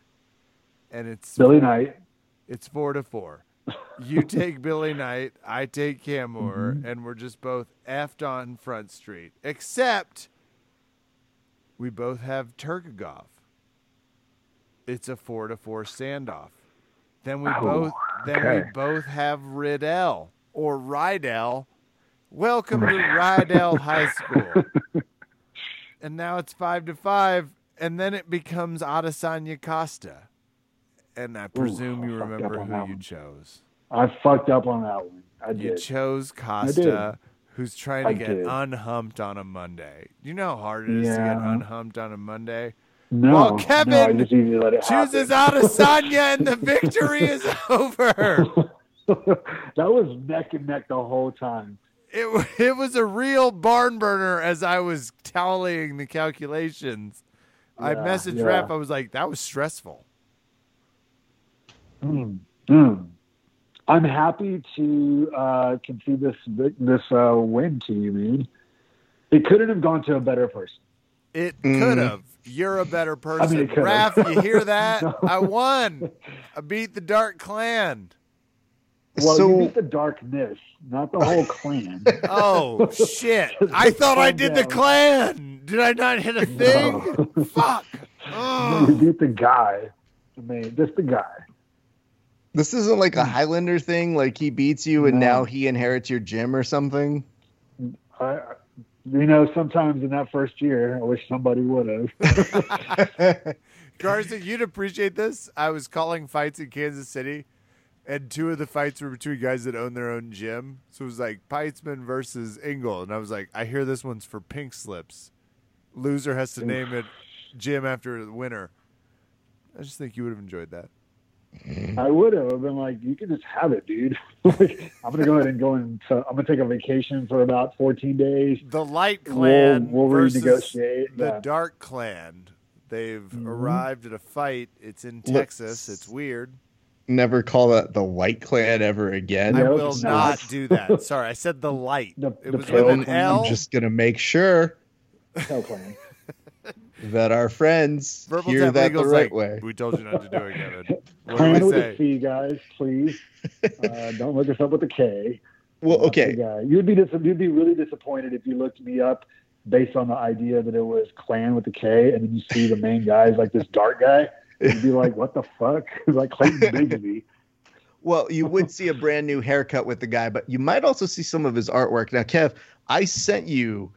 and it's Billy Knight. it's four to four. You take Billy Knight, I take Camur, Mm-hmm. and we're just both effed on Front Street. Except we both have Turkogov. It's a four to four standoff. Then we Oh, both then we both have Riddell or Rydell. Welcome to Rydell High School. And now it's five to five, and then it becomes Adesanya Costa. And I presume you I fucked remember who you chose. I fucked up on that one. I You did. chose did. Costa, who's trying to I get did. unhumped on a Monday. You know how hard it is to get unhumped on a Monday? no, Well, no, Kevin just need to let it Chooses. Adesanya, and the victory is over. that was neck and neck the whole time. It, it was a real barn burner as I was tallying the calculations. I messaged yeah. Raph. I was like, that was stressful. Mm, mm. I'm happy to uh, concede this this uh, win to you, man. It couldn't have gone to a better person. It Mm. could have. You're a better person. it could've. Raph, you hear that? No. I won. I beat the Dark Clan. Well, so you beat the darkness, not the whole clan. Oh, shit. I thought I Calm did the clan. Did I not hit a thing? No. Fuck. you Oh. beat the guy. I mean, just the guy. This isn't like a hmm. Highlander thing, like he beats you and No. now he inherits your gym or something. I, I- you know, sometimes in that first year, I wish somebody would have. Carson, you'd appreciate this. I was calling fights in Kansas City, and two of the fights were between guys that own their own gym. So it was like Peitzman versus Engel, and I was like, I hear this one's for pink slips. Loser has to name it gym after the winner. I just think you would have enjoyed that. I would have I've been like, you can just have it, dude. like, I'm gonna go ahead and go and so I'm gonna take a vacation for about 14 days. The Light We'll, Clan we'll versus renegotiate. the Yeah. Dark Clan. They've Mhm. arrived at a fight. It's in Let's- Texas. It's weird. Never call that the light Clan ever again. I No, will not not. do that. Sorry, I said the light. The, it the was with an clan. L. I'm just gonna make sure Hell clan. That our friends Verbal hear that the right like, way. We told you not to do it, Kevin. What Plan do we with a say? C, guys, please. Uh, don't look us up with a K. Well, That's okay. You'd be dis- you'd be really disappointed if you looked me up based on the idea that it was clan with the K, and then you see the main guy is like this dark guy. You'd be like, "What the fuck?" like Clayton Bigsby. Well, you would see a brand new haircut with the guy, but you might also see some of his artwork. Now, Kev, I sent you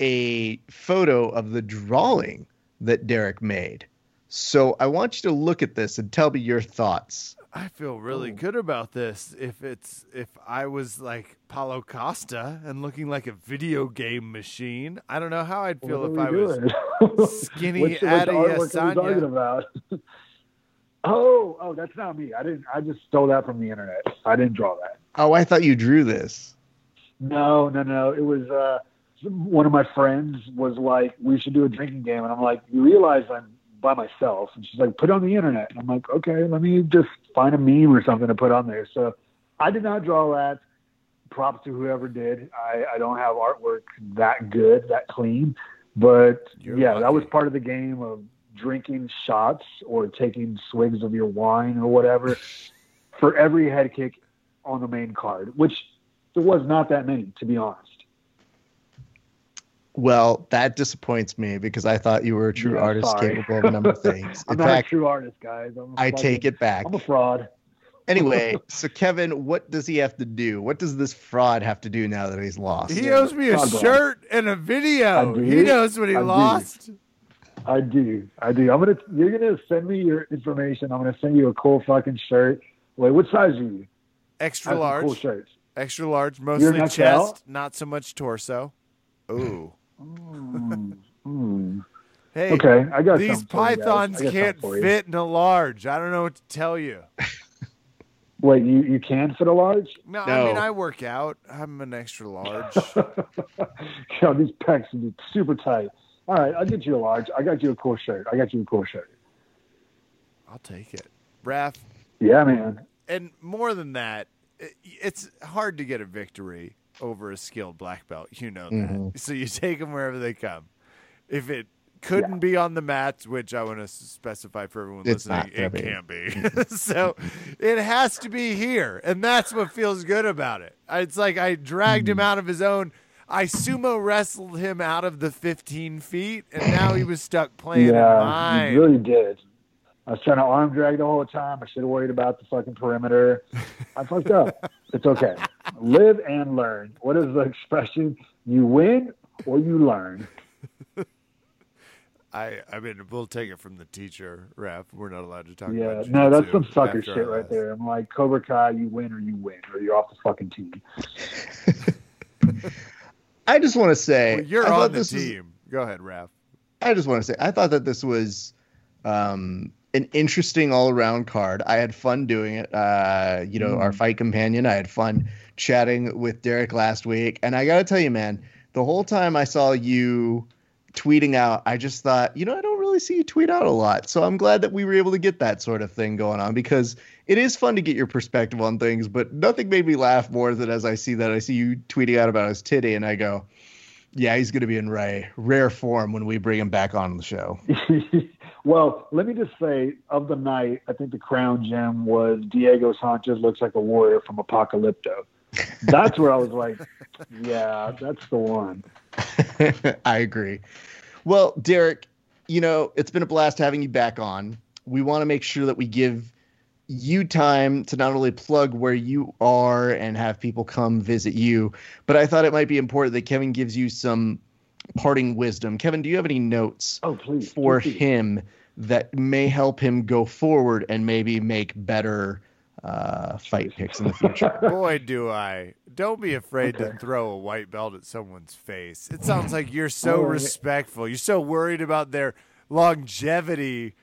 a photo of the drawing that Derek made. So I want you to look at this and tell me your thoughts. I feel really Oh. good about this. If it's if I was like Paulo Costa and looking like a video game machine, I don't know how I'd feel What if I we was skinny which, which Adi artwork are we talking Asanya. about? oh, oh, that's not me. I didn't. I just stole that from the internet. I didn't draw that. Oh, I thought you drew this. No, no, no. It was uh, one of my friends was like, "We should do a drinking game," and I'm like, "You realize I'm by myself?" And she's like, "Put it on the internet." And I'm like, "Okay, let me just find a meme or something to put on there." So I did not draw that. Props to whoever did. I, I don't have artwork that good, that clean, but You're yeah, that was part of the game of drinking shots or taking swigs of your wine or whatever for every head kick on the main card, which there was not that many, to be honest. Well, that disappoints me because I thought you were a true Yeah, artist sorry. capable of a number of things. I'm In not fact, a true artist, guys. I'm a I fucking- take it back. I'm a fraud. Anyway, so Kevin, what does he have to do? What does this fraud have to do now that he's lost? He Yeah, owes me a fraud ball. shirt and a video. He knows what he I do. lost. I do. I do. I'm gonna. You're gonna send me your information. I'm gonna send you a cool fucking shirt. Wait, what size are you? Extra have some large. Cool shirts. Extra large, mostly chest, XL? not so much torso. Ooh. Mm, mm. Hey, Okay, I got these something you pythons I can't something for you. fit in a large. I don't know what to tell you. Wait, you you can fit a large? No, I mean I work out. I'm an extra large. Yo, these pecs are super tight. All right, I'll get you a large. I got you a cool shirt. I got you a cool shirt. I'll take it. Raph, Yeah, man. and more than that, it's hard to get a victory over a skilled black belt. You know that. Mhm. So you take them wherever they come. If it couldn't be on the mats, which I want to specify for everyone It's listening, it gonna can't be. so it has to be here, and that's what feels good about it. It's like I dragged him out of his own. I sumo wrestled him out of the 15 feet, and now he was stuck playing in yeah, mine. you really did. I was trying to arm drag the whole time. I should have worried about the fucking perimeter. I fucked up. It's okay. Live and learn. What is the expression? You win or you learn. I, I mean, we'll take it from the teacher, Raph. We're not allowed to talk Yeah, about no, that's some sucker shit right last- there. I'm like Cobra Kai, you win or you win, or you're off the fucking team. I just want to say Well, you're I on the this was- team. Go ahead, Raph. I just want to say I thought that this was um, an interesting all around card. I had fun doing it. Uh, you know, our fight companion. I had fun chatting with Derek last week, and I got to tell you, man, the whole time I saw you tweeting out, I just thought, you know, I don't really see you tweet out a lot. So I'm glad that we were able to get that sort of thing going on because it is fun to get your perspective on things. But nothing made me laugh more than as I see that I see you tweeting out about his titty, and I go. Yeah, he's going to be in rare, rare form when we bring him back on the show. well, let me just say, of the night, I think the crown gem was Diego Sanchez looks like a warrior from Apocalypto. That's where I was like, yeah, that's the one. I agree. Well, Derek, you know, it's been a blast having you back on. We want to make sure that we give you time to not only plug where you are and have people come visit you, but I thought it might be important that Kevin gives you some parting wisdom. Kevin, do you have any notes Oh, please. for please. him that may help him go forward and maybe make better uh, fight picks in the future? Boy, do I. Don't be afraid to throw a white belt at someone's face. It sounds like you're so All right. respectful. You're so worried about their longevity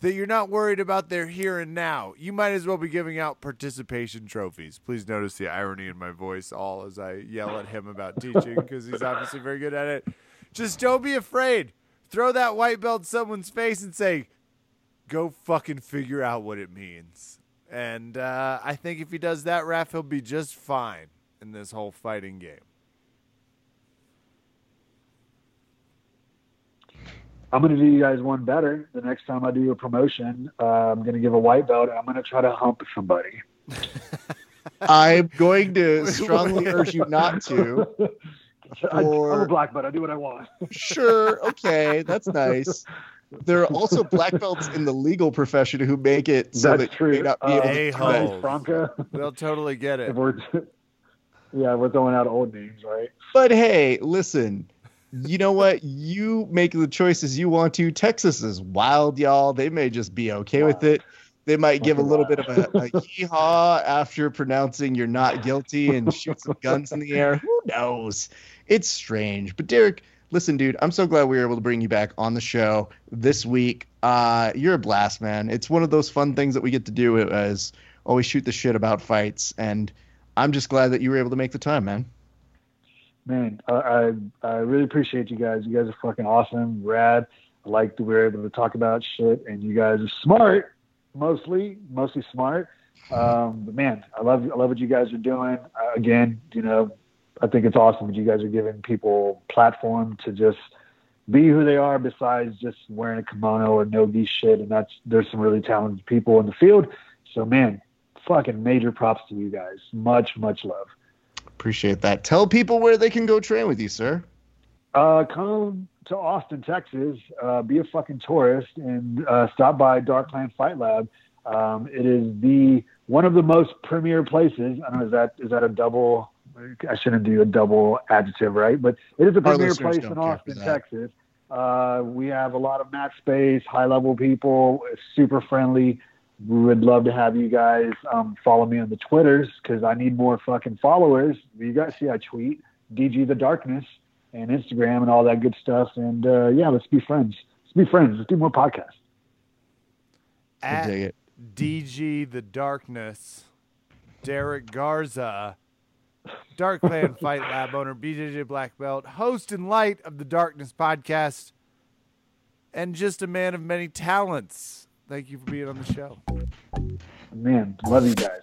that you're not worried about their here and now. You might as well be giving out participation trophies. Please notice the irony in my voice all as I yell at him about teaching because he's obviously very good at it. Just don't be afraid. Throw that white belt in someone's face and say, go fucking figure out what it means. And uh, I think if he does that, Raph, he'll be just fine in this whole fighting game. I'm going to do you guys one better. The next time I do a promotion, uh, I'm going to give a white belt. and I'm going to try to hump somebody. I'm going to strongly urge you not to. I, I'm a black belt. I do what I want. Sure, okay, that's nice. There are also black belts in the legal profession who make it so That's that you may true. not be able Uh, to A-hole. do Franca. They'll totally get it. We're, yeah, we're throwing out old names, right? But hey, listen, you know what? You make the choices you want to. Texas is wild, y'all. They may just be okay with it. They might give a little bit of a, a hee-haw after pronouncing you're not guilty and shoot some guns in the air. Who knows? It's strange. But Derek, listen, dude, I'm so glad we were able to bring you back on the show this week. Uh, you're a blast, man. It's one of those fun things that we get to do as always shoot the shit about fights. And I'm just glad that you were able to make the time, man. Man, I, I I really appreciate you guys. You guys are fucking awesome, rad. I like that we were able to talk about shit, and you guys are smart, mostly, mostly smart. Um, but man, I love I love what you guys are doing. Uh, again, you know, I think it's awesome that you guys are giving people platform to just be who they are, besides just wearing a kimono or nogi shit. And that's there's some really talented people in the field. So man, fucking major props to you guys. Much much love. Appreciate that. Tell people where they can go train with you, sir. Uh, come to Austin, Texas. Uh, be a fucking tourist and uh, stop by Darkland Fight Lab. Um, it is the one of the most premier places. I don't know is that is that a double? I shouldn't do a double adjective, right? But it is a premier place in Austin. Texas. Uh, we have a lot of mat space, high level people, super friendly. We would love to have you guys um, follow me on the Twitters because I need more fucking followers. You guys see I tweet DG the Darkness and Instagram and all that good stuff. And uh, yeah, let's be friends. Let's be friends. Let's do more podcasts. I At dig it. DG the Darkness, Derek Garza, Dark Clan Fight Lab owner, BJJ Black Belt, host and light of the Darkness podcast, and just a man of many talents. Thank you for being on the show. Man, love you guys.